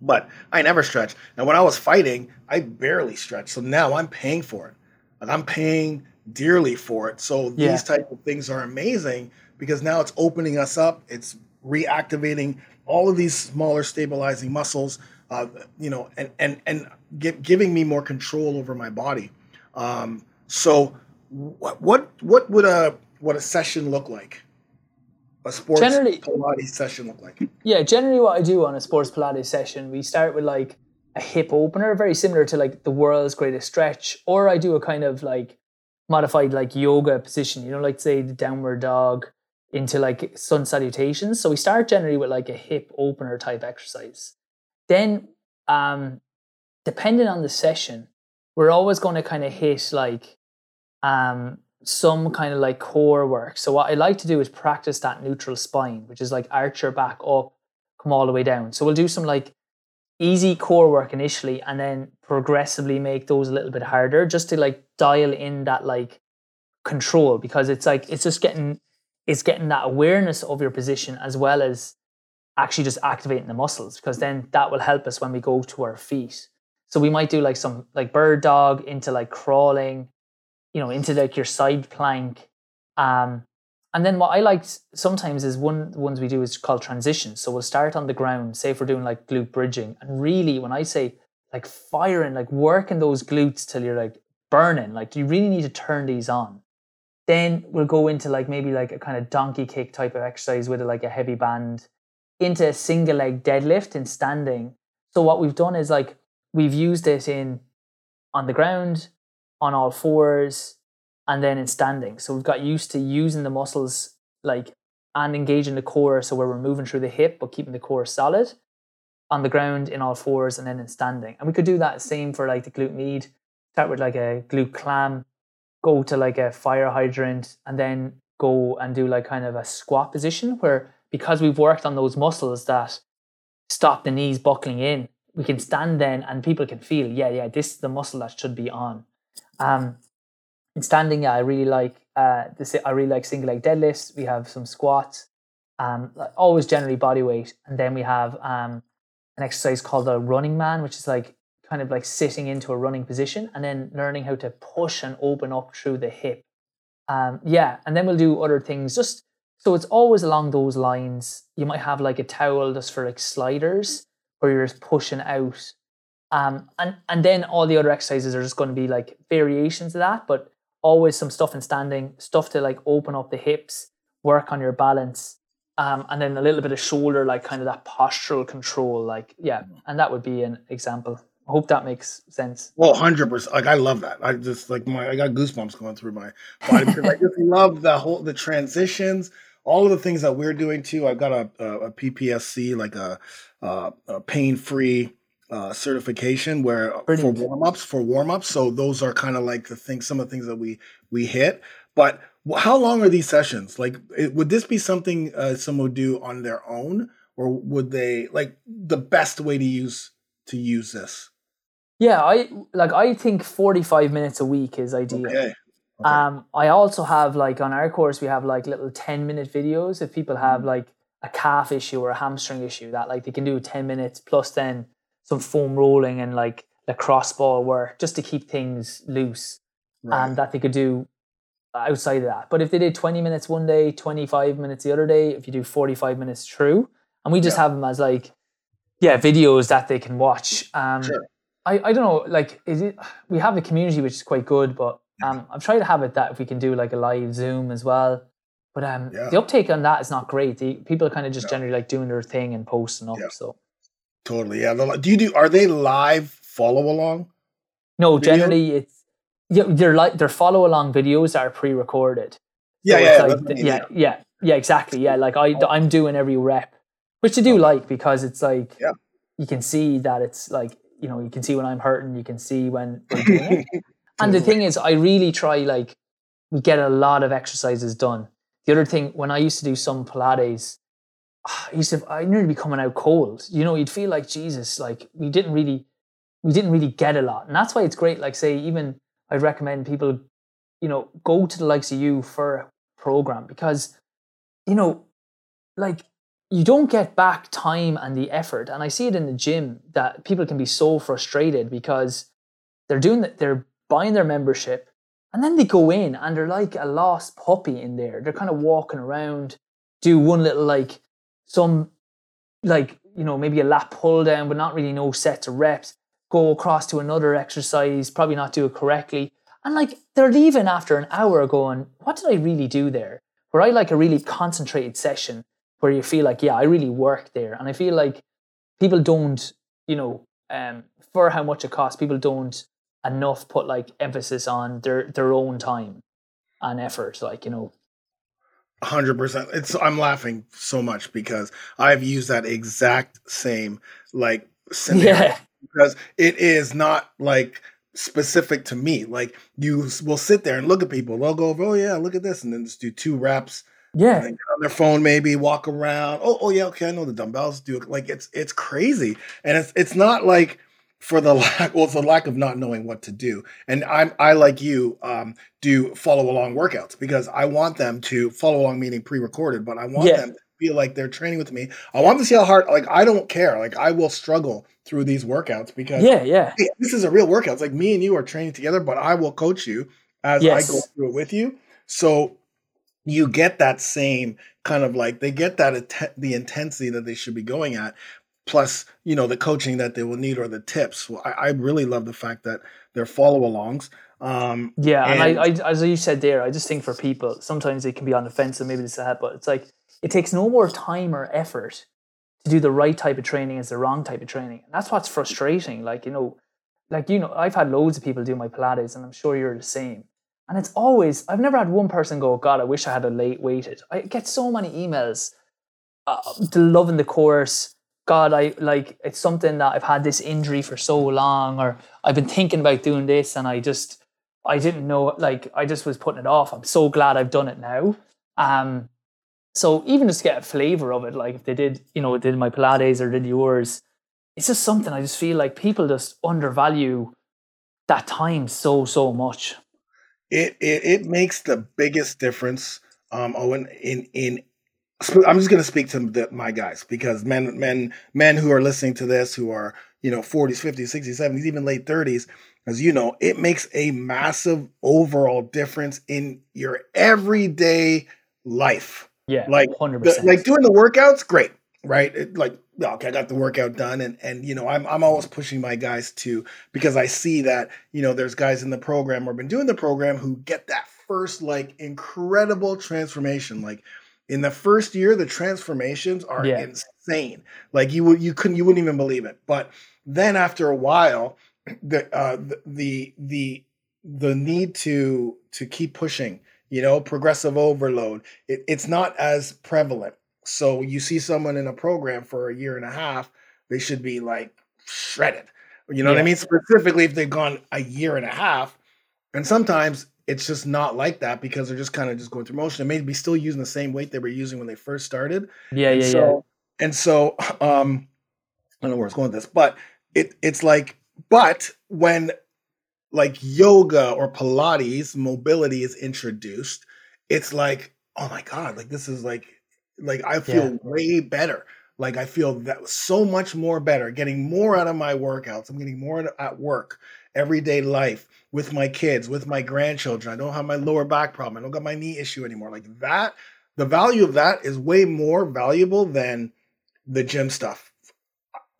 but I never stretched. And when I was fighting, I barely stretched. So now I'm paying for it. Like I'm paying dearly for it. So Yeah. these type of things are amazing because now it's opening us up. It's reactivating all of these smaller stabilizing muscles, uh, you know, and and and gi- giving me more control over my body. Um, so, what what what would a what a session look like? A sports Generally- Pilates session look like? Yeah, generally what I do on a sports Pilates session, we start with like a hip opener, very similar to like the world's greatest stretch, or I do a kind of like modified like yoga position, you know, like say the downward dog into like sun salutations. So we start generally with like a hip opener type exercise. Then um depending on the session, we're always going to kind of hit like um some kind of like core work. So what I like to do is practice that neutral spine, which is like arch your back up, come all the way down. So we'll do some like easy core work initially and then progressively make those a little bit harder just to like dial in that like control because it's like it's just getting it's getting that awareness of your position as well as actually just activating the muscles because then that will help us when we go to our feet. So we might do like some like bird dog into like crawling, you know, into like your side plank. Um, and then what I like sometimes is one ones we do is called transitions. So we'll start on the ground, say if we're doing like glute bridging, and really when I say like firing, like working those glutes till you're like burning, like you really need to turn these on. Then we'll go into like maybe like a kind of donkey kick type of exercise with like a heavy band into a single leg deadlift in standing. So what we've done is like we've used it in on the ground, on all fours, and then in standing. So we've got used to using the muscles like and engaging the core so where we're moving through the hip but keeping the core solid on the ground in all fours and then in standing. And we could do that same for like the glute med. Start with like a glute clam, go to like a fire hydrant, and then go and do like kind of a squat position where because we've worked on those muscles that stop the knees buckling in, we can stand then and people can feel, yeah, yeah, this is the muscle that should be on. Um, in standing, yeah, I really like uh, this. I really like single leg deadlifts. We have some squats, um, always generally body weight, and then we have um, an exercise called the running man, which is like kind of like sitting into a running position and then learning how to push and open up through the hip. Um, yeah, and then we'll do other things. Just so it's always along those lines. You might have like a towel just for like sliders, where you're just pushing out. Um, and and then all the other exercises are just going to be like variations of that, but always some stuff in standing, stuff to like open up the hips, work on your balance, um, and then a little bit of shoulder, like kind of that postural control, like yeah, and that would be an example. I hope that makes sense. Well, hundred percent. Like I love that. I just like my I got goosebumps going through my body because I just [laughs] love the whole the transitions, all of the things that we're doing too. I've got a a, a PPSC like a, a, a pain free uh, certification where Brilliant. for warm ups for warm ups. So those are kind of like the things, some of the things that we we hit. But how long are these sessions? Like, it, would this be something uh, someone would do on their own, or would they like the best way to use to use this? Yeah, I like. I think forty-five minutes a week is ideal. Okay. okay. Um, I also have like on our course we have like little ten-minute videos. If people have mm-hmm. like a calf issue or a hamstring issue, that like they can do ten minutes plus then some foam rolling and like lacrosse ball work just to keep things loose, right. and that they could do outside of that. But if they did 20 minutes one day, 25 minutes the other day, if you do 45 minutes through, and we just yeah. have them as like, yeah, videos that they can watch. Um, sure. I, I don't know, like, is it, we have a community which is quite good, but um, [clears throat] I'm trying to have it that if we can do like a live Zoom as well. But um, yeah. the uptake on that is not great. The, people are kind of just yeah. generally like doing their thing and posting up. So totally, yeah. Do you do? Are they live follow along? No, video? generally it's yeah, they're like they're follow along videos are pre recorded. Yeah, so yeah, like, yeah, yeah, yeah, exactly. Yeah, like I I'm doing every rep, which I do like because it's like yeah. you can see that it's like you know you can see when I'm hurting, you can see when. [laughs] totally. and the thing is, I really try like we get a lot of exercises done. The other thing, when I used to do some Pilates, [sighs] I used to I nearly be coming out cold. You know, you'd feel like Jesus, like we didn't really we didn't really get a lot, and that's why it's great. Like say even I'd recommend people, you know, go to the likes of you for a program because, you know, like you don't get back time and the effort. And I see it in the gym that people can be so frustrated because they're doing that, they're buying their membership and then they go in and they're like a lost puppy in there. They're kind of walking around, do one little like some like, you know, maybe a lap pull down, but not really no sets of reps go across to another exercise, probably not do it correctly. And like they're leaving after an hour going, what did I really do there? Where I like a really concentrated session where you feel like, yeah, I really worked there. And I feel like people don't, you know, um, for how much it costs, people don't enough put like emphasis on their their own time and effort. Like, you know, hundred percent. It's I'm laughing so much because I've used that exact same like scenario yeah because it is not like specific to me. Like you will sit there and look at people. They'll go, "Oh yeah, look at this," and then just do two reps. Yeah, on their phone, maybe walk around. Oh, oh yeah, okay, I know the dumbbells do. Like it's it's crazy, and it's it's not like for the [laughs] lack well, the lack of not knowing what to do. And I'm I like you um, do follow along workouts because I want them to follow along, meaning pre-recorded, but I want yeah. them to feel like they're training with me. I want to see how hard. Like I don't care. Like I will struggle through these workouts because yeah, yeah, hey, this is a real workout. It's like me and you are training together, but I will coach you as yes. I go through it with you. So you get that same kind of like they get that the intensity that they should be going at plus you know the coaching that they will need or the tips well, I, I, really love the fact that they're follow alongs um, yeah and, and I, I, as you said there i just think for people sometimes they can be on the fence and maybe this that but it's like it takes no more time or effort to do the right type of training as the wrong type of training. And that's what's frustrating. Like, you know, like, you know, I've had loads of people do my Pilates and I'm sure you're the same. And it's always, I've never had one person go, God, I wish I had a late weighted. I get so many emails uh, loving the course. God, I like, it's something that I've had this injury for so long, or I've been thinking about doing this and I just, I didn't know, like, I just was putting it off. I'm so glad I've done it now. Um, so even just get a flavor of it, like if they did, you know, did my Pilates or did yours, it's just something I just feel like people just undervalue that time so so much. It it, it makes the biggest difference, um, Eoin. In in, I'm just going to speak to the, my guys because men men men who are listening to this who are you know 40s, 50s, 60s, 70s, even late 30s, as you know, it makes a massive overall difference in your everyday life yeah, like hundred percent. Like doing the workouts, great, right? It, like okay, I got the workout done, and and you know I'm I'm always pushing my guys to because I see that you know there's guys in the program or been doing the program who get that first like incredible transformation, like. In the first year, the transformations are yeah. insane. Like you would, you couldn't, you wouldn't even believe it. But then after a while, [clears throat] the uh, the the the, the need to to keep pushing you know, progressive overload. It, it's not as prevalent. So you see someone in a program for a year and a half, they should be like shredded. You know yeah. what I mean? Specifically, if they've gone a year and a half, and sometimes it's just not like that because they're just kind of just going through motion. They may be still using the same weight they were using when they first started. Yeah, and yeah, so, yeah. And so, [laughs] um, I don't know where it's going with this, but it it's like, but when like yoga or Pilates mobility is introduced, it's like, oh my god, like this is like, like I feel yeah. way better. Like I feel that so much more better, getting more out of my workouts. I'm getting more at work, everyday life with my kids, with my grandchildren. I don't have my lower back problem. I don't got my knee issue anymore. Like that, the value of that is way more valuable than the gym stuff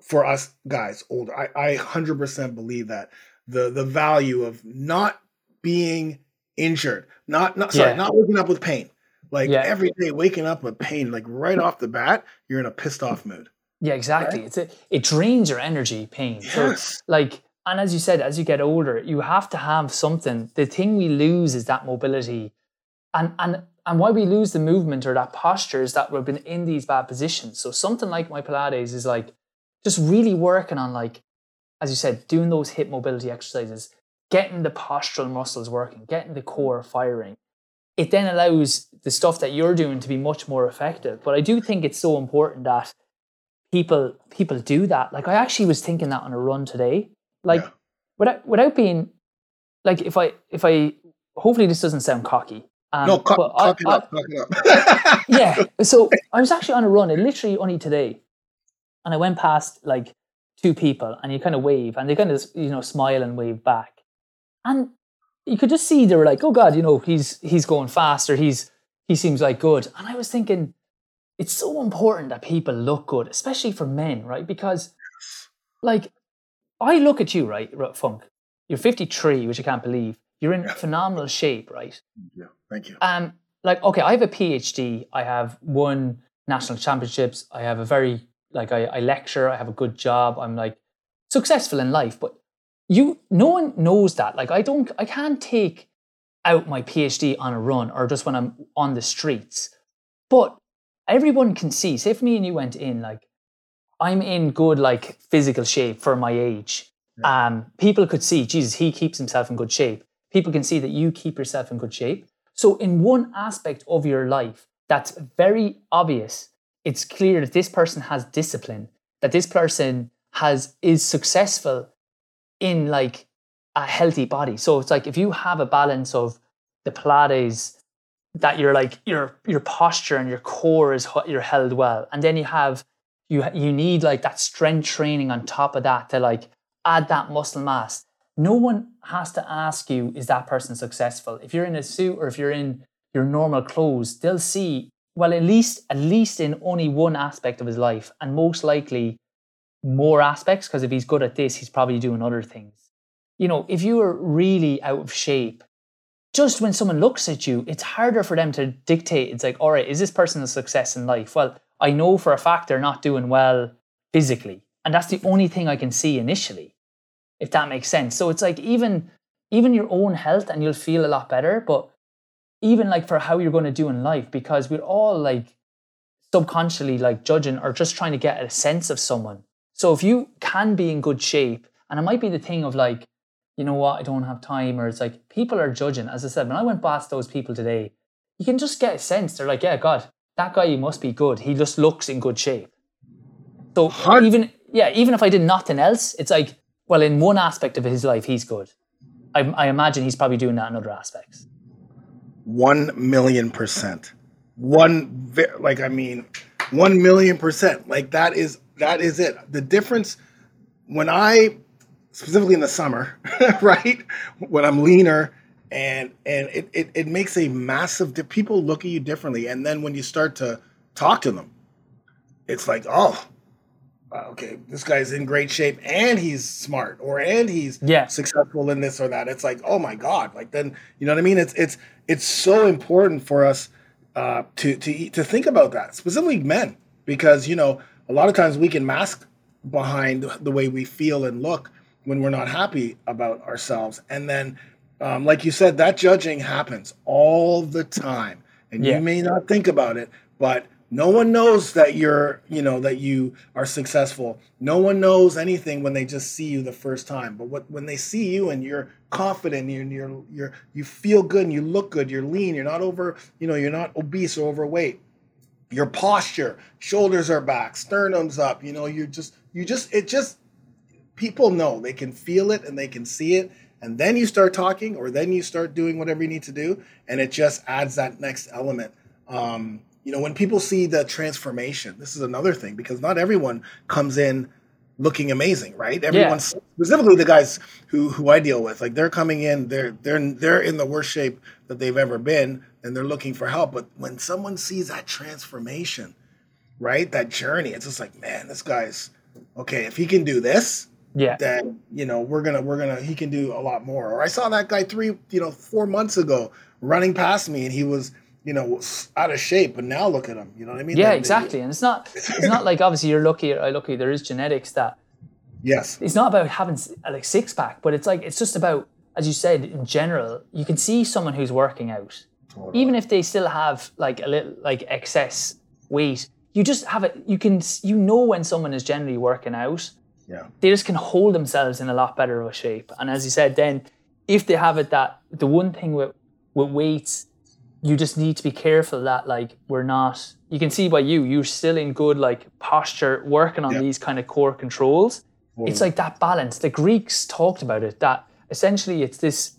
for us guys older. I, I 100% believe that the the value of not being injured, not not sorry, yeah. not waking up with pain. Like yeah. every day waking up with pain, like right off the bat, you're in a pissed off mood. Yeah, exactly. Right? It's a, it drains your energy, pain. Yes. So like and as you said, as you get older, you have to have something. The thing we lose is that mobility. And and and why we lose the movement or that posture is that we've been in these bad positions. So something like my Pilates is like just really working on like, as you said, doing those hip mobility exercises, getting the postural muscles working, getting the core firing. It then allows the stuff that you're doing to be much more effective. But I do think it's so important that people people do that. Like I actually was thinking that on a run today. Like yeah. without without being like if I if I hopefully this doesn't sound cocky. Um, no, co- cock I, it up, it up. yeah. So I was actually on a run, and literally only today, and I went past like two people, and you kind of wave, and they kind of you know smile and wave back, and you could just see they were like, "Oh God, you know, he's he's going faster. He's he seems like good." And I was thinking, it's so important that people look good, especially for men, right? Because like I look at you, right, Funk. You're 53, which I can't believe. You're in yeah. phenomenal shape, right? Yeah, thank you. Um, like, okay, I have a PhD. I have won national championships. I have a very like I, I lecture. I have a good job. I'm like successful in life. But you, no one knows that. Like, I don't. I can't take out my PhD on a run or just when I'm on the streets. But everyone can see. Say if me and you went in, like I'm in good like physical shape for my age. Yeah. Um, people could see, Jesus, he keeps himself in good shape. People can see that you keep yourself in good shape. So in one aspect of your life that's very obvious, it's clear that this person has discipline, that this person has is successful in like a healthy body. So it's like if you have a balance of the Pilates that you're like your your posture and your core is you're held well, and then you have you you need like that strength training on top of that to like add that muscle mass. No one has to ask you is that person successful? If you're in a suit or if you're in your normal clothes they'll see well at least at least in only one aspect of his life and most likely more aspects because if he's good at this he's probably doing other things. You know if you are really out of shape just when someone looks at you it's harder for them to dictate. It's like all right is this person a success in life? Well I know for a fact they're not doing well physically. And that's the only thing I can see initially, if that makes sense. So it's like even even your own health and you'll feel a lot better, but even like for how you're going to do in life, because we're all like subconsciously like judging or just trying to get a sense of someone. So if you can be in good shape, and it might be the thing of like, you know what, I don't have time, or it's like people are judging. As I said, when I went past those people today, you can just get a sense. They're like, yeah, God, that guy must be good. He just looks in good shape. So even yeah, even if I did nothing else, it's like well, in one aspect of his life, he's good. I, I imagine he's probably doing that in other aspects. One million percent. One like I mean, one million percent. Like that is that is it. The difference when I specifically in the summer, [laughs] right? When I'm leaner and and it, it, it makes a massive di- people look at you differently and then when you start to talk to them it's like oh okay this guy's in great shape and he's smart or and he's yeah. successful in this or that it's like oh my god like then you know what i mean it's it's it's so important for us uh, to to to think about that specifically men because you know a lot of times we can mask behind the way we feel and look when we're not happy about ourselves and then um, like you said, that judging happens all the time, and yeah. you may not think about it, but No one knows that you're, you know, that you are successful. No one knows anything when they just see you the first time. But what, when they see you and you're confident, you're, you're, you're, you feel good and you look good, you're lean, you're not over, you know, you're not obese or overweight. Your posture, shoulders are back, sternum's up, you know, you just, you just, it just, people know they can feel it and they can see it. And then you start talking or then you start doing whatever you need to do. And it just adds that next element. Um, you know, when people see the transformation, this is another thing because not everyone comes in looking amazing, right? Everyone, yeah. specifically the guys who who I deal with, like they're coming in, they're they're they're in the worst shape that they've ever been, and they're looking for help. But when someone sees that transformation, right, that journey, it's just like, man, this guy's okay. If he can do this, yeah, that you know we're gonna we're gonna he can do a lot more. Or I saw that guy three, you know, four months ago running past me, and he was you know, out of shape, but now look at him. You know what I mean? Yeah, exactly. and it's not it's not like obviously you're lucky or lucky. There is genetics that. Yes. It's not about having like six pack, but it's like it's just about, as you said, in general, you can see someone who's working out, totally. even if they still have like a little like excess weight. You just have it. You can you know when someone is generally working out. Yeah. They just can hold themselves in a lot better of a shape. And as you said, then if they have it that the one thing with with weights you just need to be careful that like we're not you can see by you you're still in good like posture working on these kind of core controls mm. it's like that balance the greeks talked about it that essentially it's this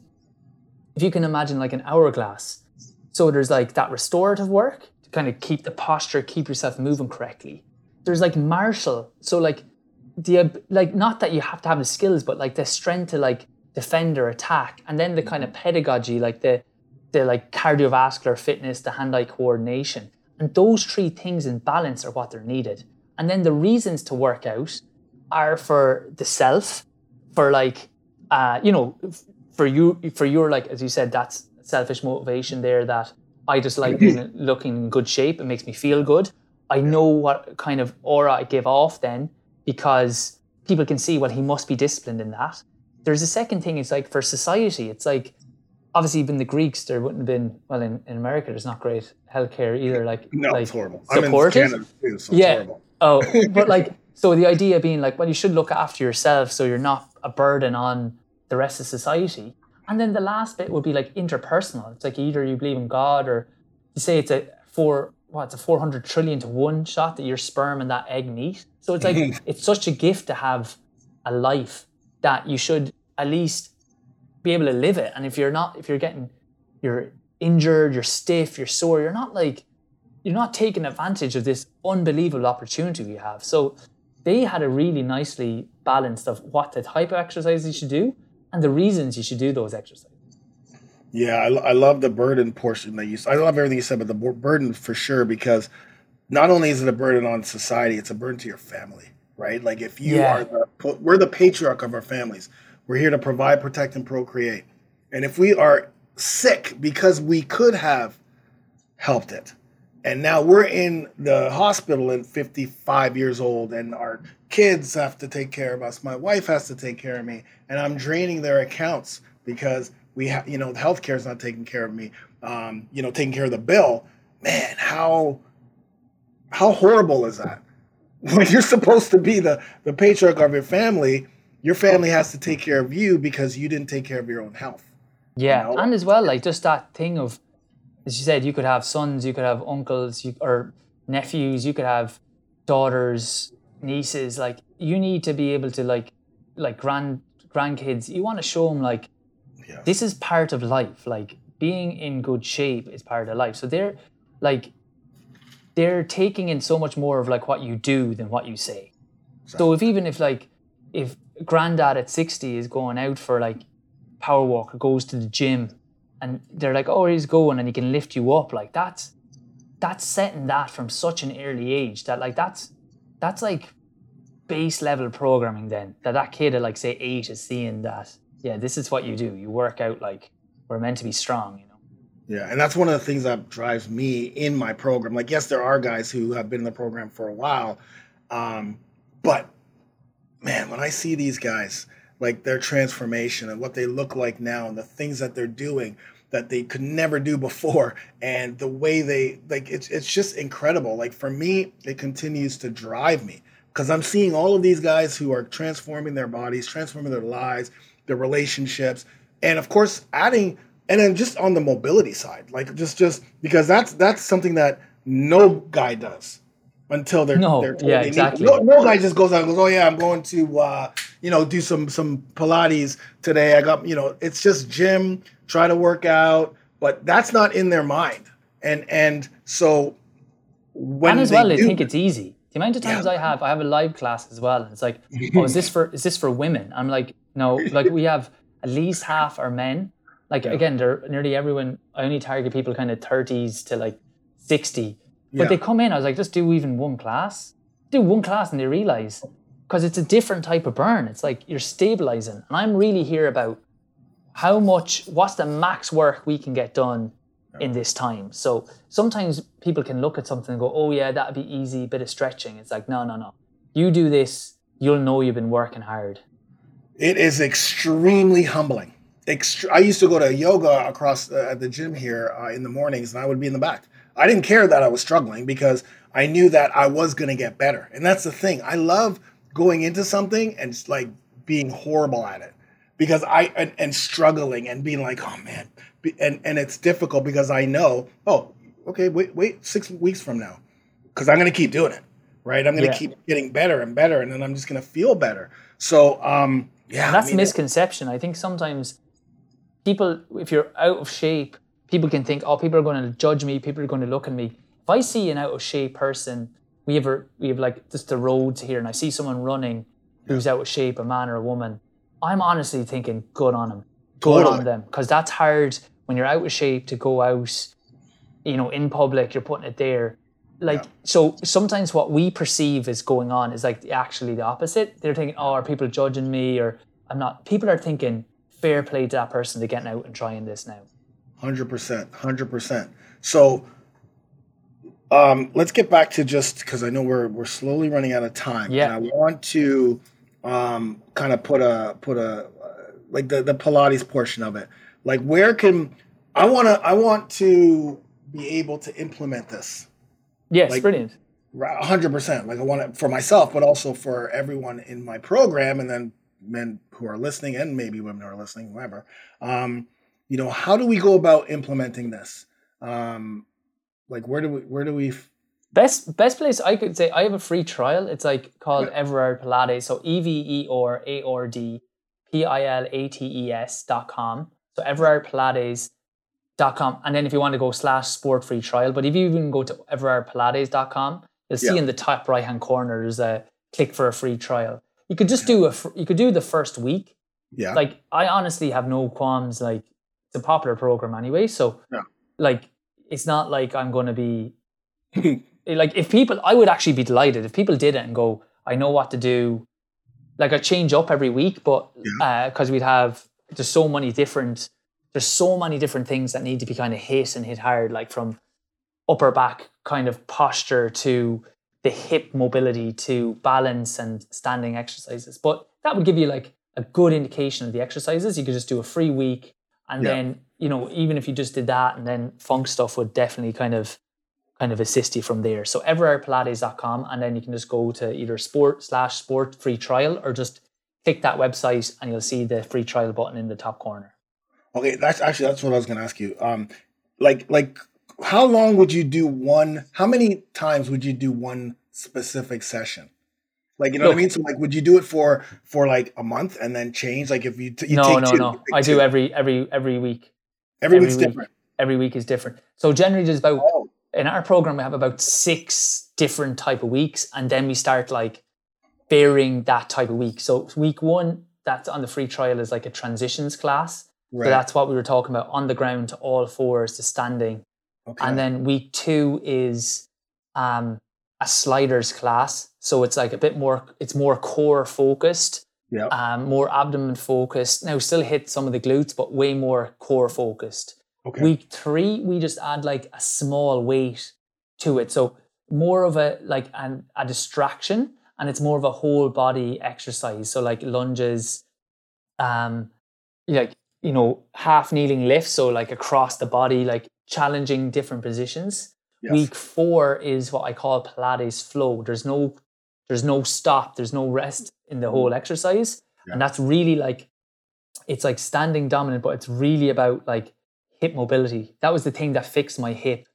if you can imagine like an hourglass so there's like that restorative work to kind of keep the posture keep yourself moving correctly there's like martial so like the like not that you have to have the skills but like the strength to like defend or attack and then the kind of pedagogy like the the like cardiovascular fitness, the hand-eye coordination. And those three things in balance are what they're needed. And then the reasons to work out are for the self, for like, uh, you know, for you, for your like, as you said, that's selfish motivation there. That I just like being looking in good shape. It makes me feel good. I know what kind of aura I give off then because people can see, well, he must be disciplined in that. There's a second thing. It's like for society. It's like obviously even the Greeks there wouldn't have been well in, in America there's not great healthcare either like no like it's horrible supported. I'm in Canada too, so yeah oh [laughs] but like so the idea being like well you should look after yourself so you're not a burden on the rest of society and then the last bit would be like interpersonal it's like either you believe in God or you say it's a four what it's a 400 trillion to one shot that your sperm and that egg meet so it's like [laughs] it's such a gift to have a life that you should at least be able to live it. And if you're not, if you're getting, you're injured, you're stiff, you're sore, you're not like, you're not taking advantage of this unbelievable opportunity we have. So they had a really nicely balanced of what the type of exercise you should do and the reasons you should do those exercises. Yeah, I, I love the burden portion that you. I love everything you said, but the burden for sure because not only is it a burden on society, it's a burden to your family, right? Like if you yeah. are the, we're the patriarch of our families. We're here to provide, protect, and procreate. And if we are sick because we could have helped it, and now we're in the hospital at 55 years old, and our kids have to take care of us, my wife has to take care of me, and I'm draining their accounts because we have, you know, healthcare is not taking care of me, um, you know, taking care of the bill. Man, how how horrible is that? [laughs] When you're supposed to be the the patriarch of your family your family has to take care of you because you didn't take care of your own health. Yeah, you know? and as well, like just that thing of, as you said, you could have sons, you could have uncles, you, or nephews, you could have daughters, nieces. Like you need to be able to like, like grand grandkids. You want to show them like, yeah. this is part of life. Like being in good shape is part of life. So they're like, they're taking in so much more of like what you do than what you say. Exactly. So if even if like if granddad at 60 is going out for like power walk or goes to the gym and they're like, oh, he's going and he can lift you up. Like that's that's setting that from such an early age that like that's that's like base level programming then that that kid at like say eight is seeing that yeah this is what you do. You work out like we're meant to be strong you know? Yeah and that's one of the things that drives me in my program. Like yes there are guys who have been in the program for a while um, but man, when I see these guys, like their transformation and what they look like now and the things that they're doing, that they could never do before and the way they like it's it's just incredible. Like for me it continues to drive me because i'm seeing all of these guys who are transforming their bodies transforming their lives their relationships and of course adding and then just on the mobility side like just just because that's that's something that no guy does until they're No, they're told yeah, they need- exactly. no, no guy just goes out and goes oh yeah i'm going to uh you know do some some pilates today i got you know it's just gym try to work out but that's not in their mind and and so when and as well, they think it's easy. The amount of times I have, I have a live class as well. And it's like, oh, is [laughs] this for is this for women? I'm like, no, [laughs] like we have at least half are men. Like again, they're nearly everyone. I only target people kind of 30s to like 60. But Yeah. they come in. I was like, just do even one class. Do one class, and they realize because it's a different type of burn. It's like you're stabilizing, and I'm really here about how much. What's the max work we can get done in this time. So sometimes people can look at something and go, oh, yeah, that'd be easy, bit of stretching. It's like, no, no, no. You do this, you'll know you've been working hard. It is extremely humbling. Ext- I used to go to yoga across the, at the gym here uh, in the mornings, and I would be in the back. I didn't care that I was struggling because I knew that I was going to get better. And that's the thing. I love going into something and like being horrible at it because I and, and struggling and being like, oh man, and and it's difficult because I know, oh, okay, wait, wait, six weeks from now, because I'm going to keep doing it, right? I'm going to Yeah. keep getting better and better, and then I'm just going to feel better. So, um, yeah, And that's I mean, misconception. I think sometimes people, if you're out of shape, people can think, oh, people are going to judge me, people are going to look at me. If I see an out of shape person, we have, a, we have like just the roads here, and I see someone running who's out of shape, a man or a woman, I'm honestly thinking, good on him. Good Totally. on them. Because that's hard when you're out of shape to go out, you know, in public, you're putting it there. Like, Yeah. so sometimes what we perceive is going on is like actually the opposite. They're thinking, oh, are people judging me? Or I'm not. People are thinking, fair play to that person to getting out and trying this now. Hundred percent, hundred percent. So, um, let's get back to just because I know we're we're slowly running out of time. Yeah. And I want to um, kind of put a put a like the the Pilates portion of it. Like, where can I want to I want to be able to implement this Yes, Like- brilliant. hundred percent. Like, I want it for myself, but also for everyone in my program, and then men who are listening, and maybe women who are listening, whoever. Um, you know, how do we go about implementing this? Um, like, where do we where do we Best best place I could say I have a free trial. It's like called Yeah. Everard Pilates. So E V E or A R D P I L A T E S dot com. So Everard Pilates com. And then if you want to go slash sport free trial, but if you even go to everardpilates.com, you'll see Yeah. in the top right hand corner there's a click for a free trial. You could just do a fr- you could do the first week. yeah Like I honestly have no qualms. Like it's a popular program anyway, so Yeah. like it's not like I'm going to be [laughs] eh, like if people i would actually be delighted if people did it and go i know what to do like i change up every week but because uh, we'd have there's so many different there's so many different things that need to be kind of hit and hit hard like from upper back kind of posture to the hip mobility to balance and standing exercises but that would give you like a good indication of the exercises you could just do a free week and Yeah. then you know even if you just did that and then funk stuff would definitely kind of kind of assist you from there. So everardpilates.com and then you can just go to either sport slash sport free trial or just click that website and you'll see the free trial button in the top corner. Okay, that's actually that's what I was going to ask you. Um, like like how long would you do one? How many times would you do one specific session? Like you know what I mean? So like, would you do it for for like a month and then change? Like if you, t- you no, take no, two, no. I do every every every week. every every week's week. different. Every week is different. So generally there's about Oh, in our program we have about six different type of weeks and then we start like varying that type of week. So week one that's on the free trial is like a transitions class. Right. So that's what we were talking about on the ground to all fours to standing. okay. And then week two is um, a sliders class. So it's like a bit more, it's more core focused, yeah. um, more abdomen focused. Now, still hit some of the glutes, but way more core focused. okay. Week three, we just add like a small weight to it. So more of a like an, a distraction and it's more of a whole body exercise. So like lunges, um, like you know, half kneeling lifts, so like across the body, like challenging different positions. Yes. Week four is what I call Pilates flow. There's no there's no stop, there's no rest in the whole exercise. Yeah. And that's really like it's like standing dominant, but it's really about like hip mobility. That was the thing that fixed my hip,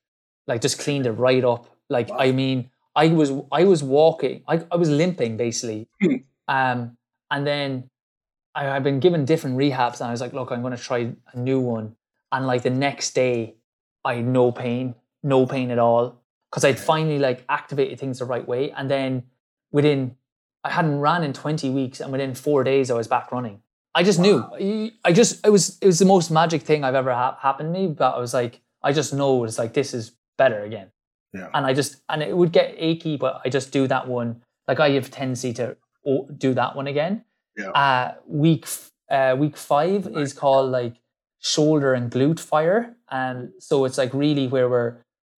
like just cleaned it right up. Like Wow. I mean, I was I was walking, I, I was limping basically. Hmm. Um, and then I, I've been given different rehabs, and I was like, look, I'm going to try a new one. And like the next day, I had no pain, no pain at all, because I'd finally like activated things the right way. And then within, I hadn't ran in 20 weeks, and within four days, I was back running. I just knew. I- just it was it was the most magic thing I've ever ha- happened to me. But I was like, I just know it's like this is better again. Yeah. And I just and it would get achy, but I just do that one. Like I have a tendency to o- do that one again. Yeah. Uh, week uh, week five is called like shoulder and glute fire, and so it's like really where we're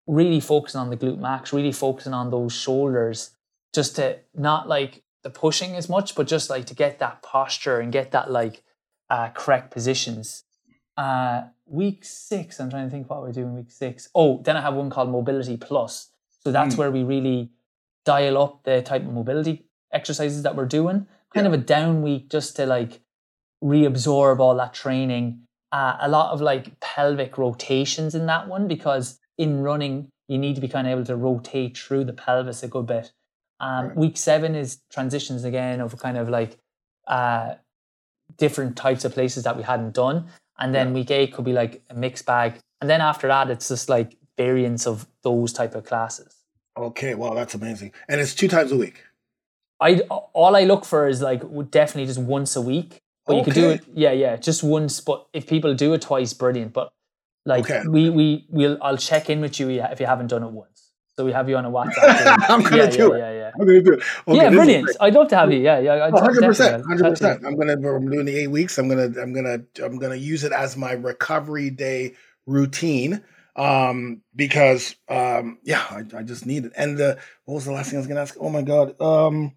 really focusing on the glute max, really focusing on those shoulders, just to not like the pushing as much, but just like to get that posture and get that like uh, correct positions. Uh, week six, I'm trying to think what we're doing week six. Oh, then I have one called Mobility Plus. So that's Mm. where we really dial up the type of mobility exercises that we're doing. Kind Yeah. of a down week just to like reabsorb all that training. Uh, a lot of like pelvic rotations in that one because in running you need to be kind of able to rotate through the pelvis a good bit. Um, Right. Week seven is transitions again of kind of like uh, different types of places that we hadn't done, and then Yeah. week eight could be like a mixed bag, and then after that it's just like variants of those type of classes. Okay, wow, that's amazing. And it's two times a week. I all I look for is like definitely just once a week. But you could do it, yeah, yeah, just once. But if people do it twice, brilliant. But like Okay. we we will, I'll check in with you if you haven't done it once. So we have you on a WhatsApp. [laughs] I'm gonna yeah, do yeah, it. Yeah, yeah, yeah. I'm gonna do it. Okay, yeah. Brilliant. I'd love to have you. Yeah, yeah. I'd 100%, definitely, I'll 100%. chat to you. I'm gonna I'm doing the eight weeks. I'm gonna I'm gonna I'm gonna use it as my recovery day routine. Um, because um, yeah, I, I just need it. And the what was the last thing I was gonna ask? Oh my god. Um,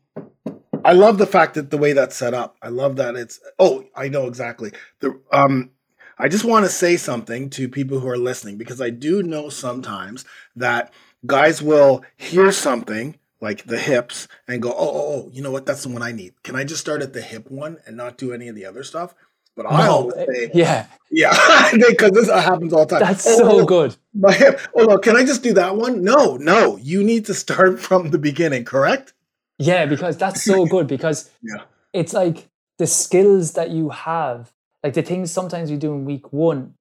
I love the fact that the way that's set up. I love that it's. Oh, I know exactly. The um, I just want to say something to people who are listening because I do know sometimes that guys will hear something like the hips and go, oh, oh, oh, you know what? That's the one I need. Can I just start at the hip one and not do any of the other stuff? But I No, always eh, say, yeah, yeah, [laughs] because this happens all the time. that's Oh, so oh, good. My hip. Oh, no, can I just do that one? No, no. You need to start [laughs] from the beginning, correct? Yeah, because that's so [laughs] good because Yeah. it's like the skills that you have, like the things sometimes you do in week one,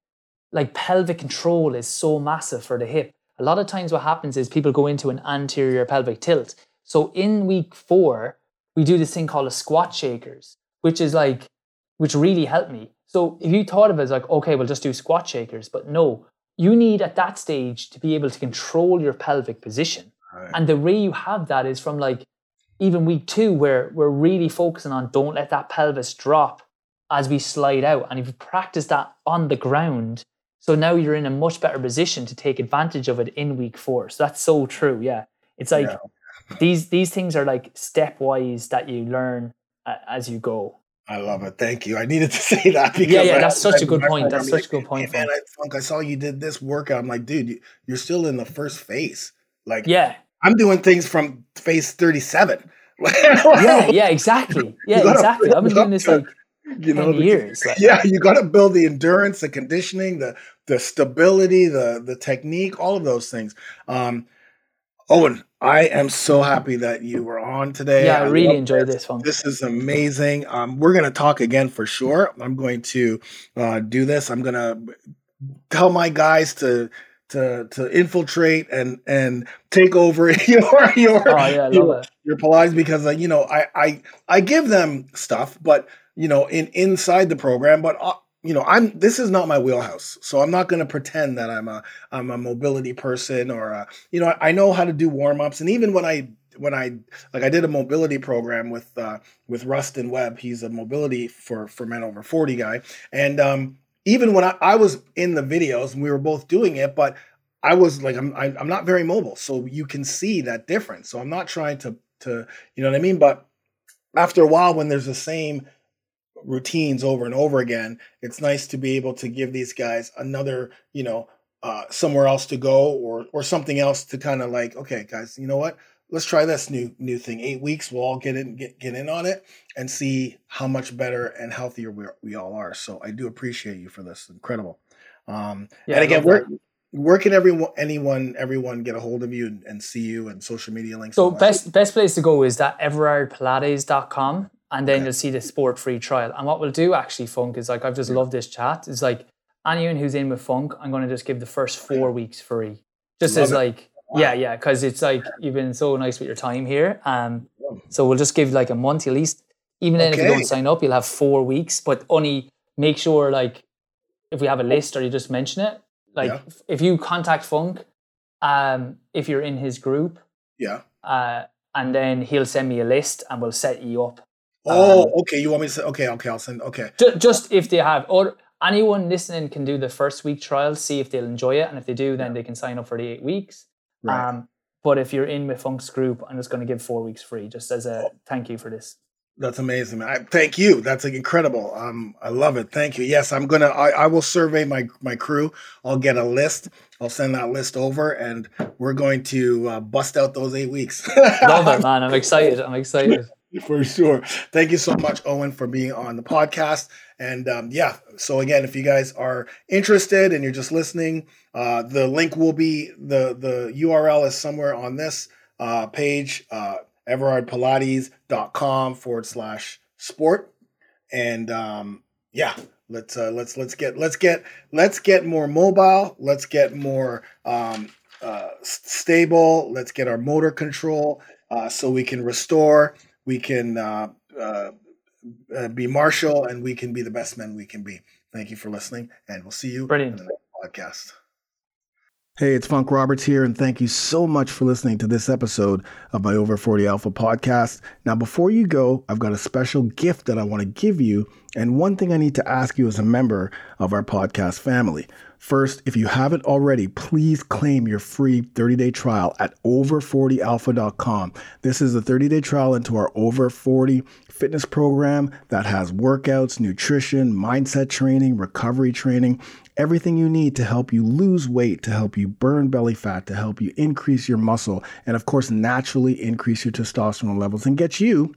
like pelvic control is so massive for the hip. A lot of times what happens is people go into an anterior pelvic tilt. So in week four, we do this thing called a squat shakers, which is like, which really helped me. So if you thought of it as like, okay, we'll just do squat shakers, but no, you need at that stage to be able to control your pelvic position. Right. And the way you have that is from like even week two, where we're really focusing on don't let that pelvis drop as we slide out. And if you practice that on the ground, so now you're in a much better position to take advantage of it in week four. So that's so true. Yeah. It's like Yeah. these these things are like stepwise that you learn uh, as you go. I love it. Thank you. I needed to [laughs] say that because Yeah, yeah, I- that's such a I- good my point. That's such like, a good point, Hey, man, I, Funk, I saw you did this workout. I'm like, dude, you, you're still in the first phase. Like, Yeah. I'm doing things from phase 37. [laughs] Yeah, yeah, exactly. [laughs] Yeah, exactly. I've been doing this like you 10 the- years. [laughs] Like, yeah, you got to build the endurance, the conditioning, the the stability, the the technique, all of those things. Um, Eoin, I am so happy that you were on today. yeah, I really enjoyed enjoy this one. This is amazing. Um, we're going to talk again for sure. I'm going to uh, do this. I'm going to tell my guys to to to infiltrate and and take over [laughs] your your Oh yeah, your, your Pilates because uh, you know I I I give them stuff, but you know in inside the program, but. Uh, you know, I'm. This is not my wheelhouse, so I'm not going to pretend that I'm a I'm a mobility person or a, you know I, I know how to do warm ups, and even when I when I like I did a mobility program with uh, with Rustin Webb. He's a mobility for for men over forty guy, and um, even when I, I was in the videos and we were both doing it, but I was like I'm I'm not very mobile, so you can see that difference. So I'm not trying to to you know what I mean, but after a while, when there's the same routines over and over again, it's nice to be able to give these guys another, you know, uh, somewhere else to go or or something else to kind of like, okay, guys, you know what? Let's try this new new thing. Eight weeks, we'll all get in get, get in on it and see how much better and healthier we, we all are. So I do appreciate you for this. Incredible. Um, yeah, and again, where where can everyone anyone everyone get a hold of you and, and see you and social media links? So best best place to go is that everardpilates.com and then okay. you'll see the sport free trial. And what we'll do actually, Funk, is like I've just yeah. loved this chat. Is like anyone who's in with Funk, I'm going to just give the first four weeks free. Just Love as it. like, wow. yeah, yeah, because it's like you've been so nice with your time here. Um, so we'll just give like a month at least. Even then, okay. if you don't sign up, you'll have four weeks, but only make sure like if we have a list or you just mention it, like yeah. if you contact Funk, um, if you're in his group, yeah, uh, and then he'll send me a list and we'll set you up. Oh, um, okay. You want me to say okay? Okay, I'll send. Okay, just if they have or anyone listening can do the first week trial, see if they'll enjoy it, and if they do, then they can sign up for the eight weeks. Right. Um, but if you're in with Funk's group, I'm just going to give four weeks free, just as a thank you for this. That's amazing. I, thank you. That's like incredible. Um, I love it. Thank you. Yes, I'm gonna. I, I will survey my my crew. I'll get a list. I'll send that list over, and we're going to uh, bust out those eight weeks. love it, [laughs] man. I'm excited. I'm excited. For sure. Thank you so much, Eoin, for being on the podcast. And um, yeah, so again, if you guys are interested and you're just listening, uh, the link will be the the URL is somewhere on this uh, page, uh, everardpilates.com forward slash sport. And um, yeah, let's uh, let's let's get let's get let's get more mobile. Let's get more um, uh, stable. Let's get our motor control uh, so we can restore we can uh, uh, uh, be Marshall, and we can be the best men we can be. Thank you for listening, and we'll see you Brilliant. in the next podcast. Hey, it's Funk Roberts here, and thank you so much for listening to this episode of my Over 40 Alpha podcast. Now, before you go, I've got a special gift that I want to give you, and one thing I need to ask you as a member of our podcast family. First, if you haven't already, please claim your free 30 day trial at over40alpha.com. This is a 30 day trial into our over 40 fitness program that has workouts, nutrition, mindset training, recovery training, everything you need to help you lose weight, to help you burn belly fat, to help you increase your muscle, and of course, naturally increase your testosterone levels and get you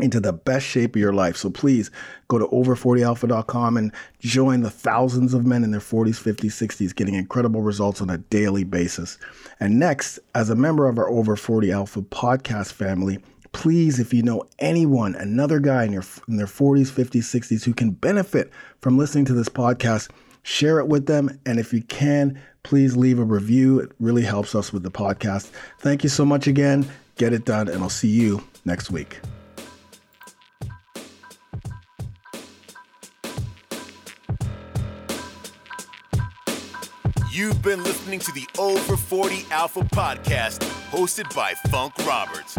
into the best shape of your life. So please go to over40alpha.com and join the thousands of men in their 40s, 50s, 60s getting incredible results on a daily basis. And next, as a member of our Over 40 Alpha podcast family, please, if you know anyone, another guy in, your, in their 40s, 50s, 60s who can benefit from listening to this podcast, share it with them. And if you can, please leave a review. It really helps us with the podcast. Thank you so much again. Get it done, and I'll see you next week. You've been listening to the Over 40 Alpha podcast, hosted by Funk Roberts,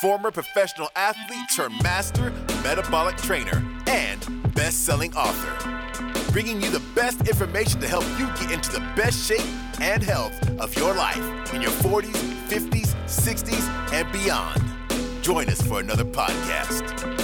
former professional athlete turned master metabolic trainer and best selling author. Bringing you the best information to help you get into the best shape and health of your life in your 40s, 50s, 60s, and beyond. Join us for another podcast.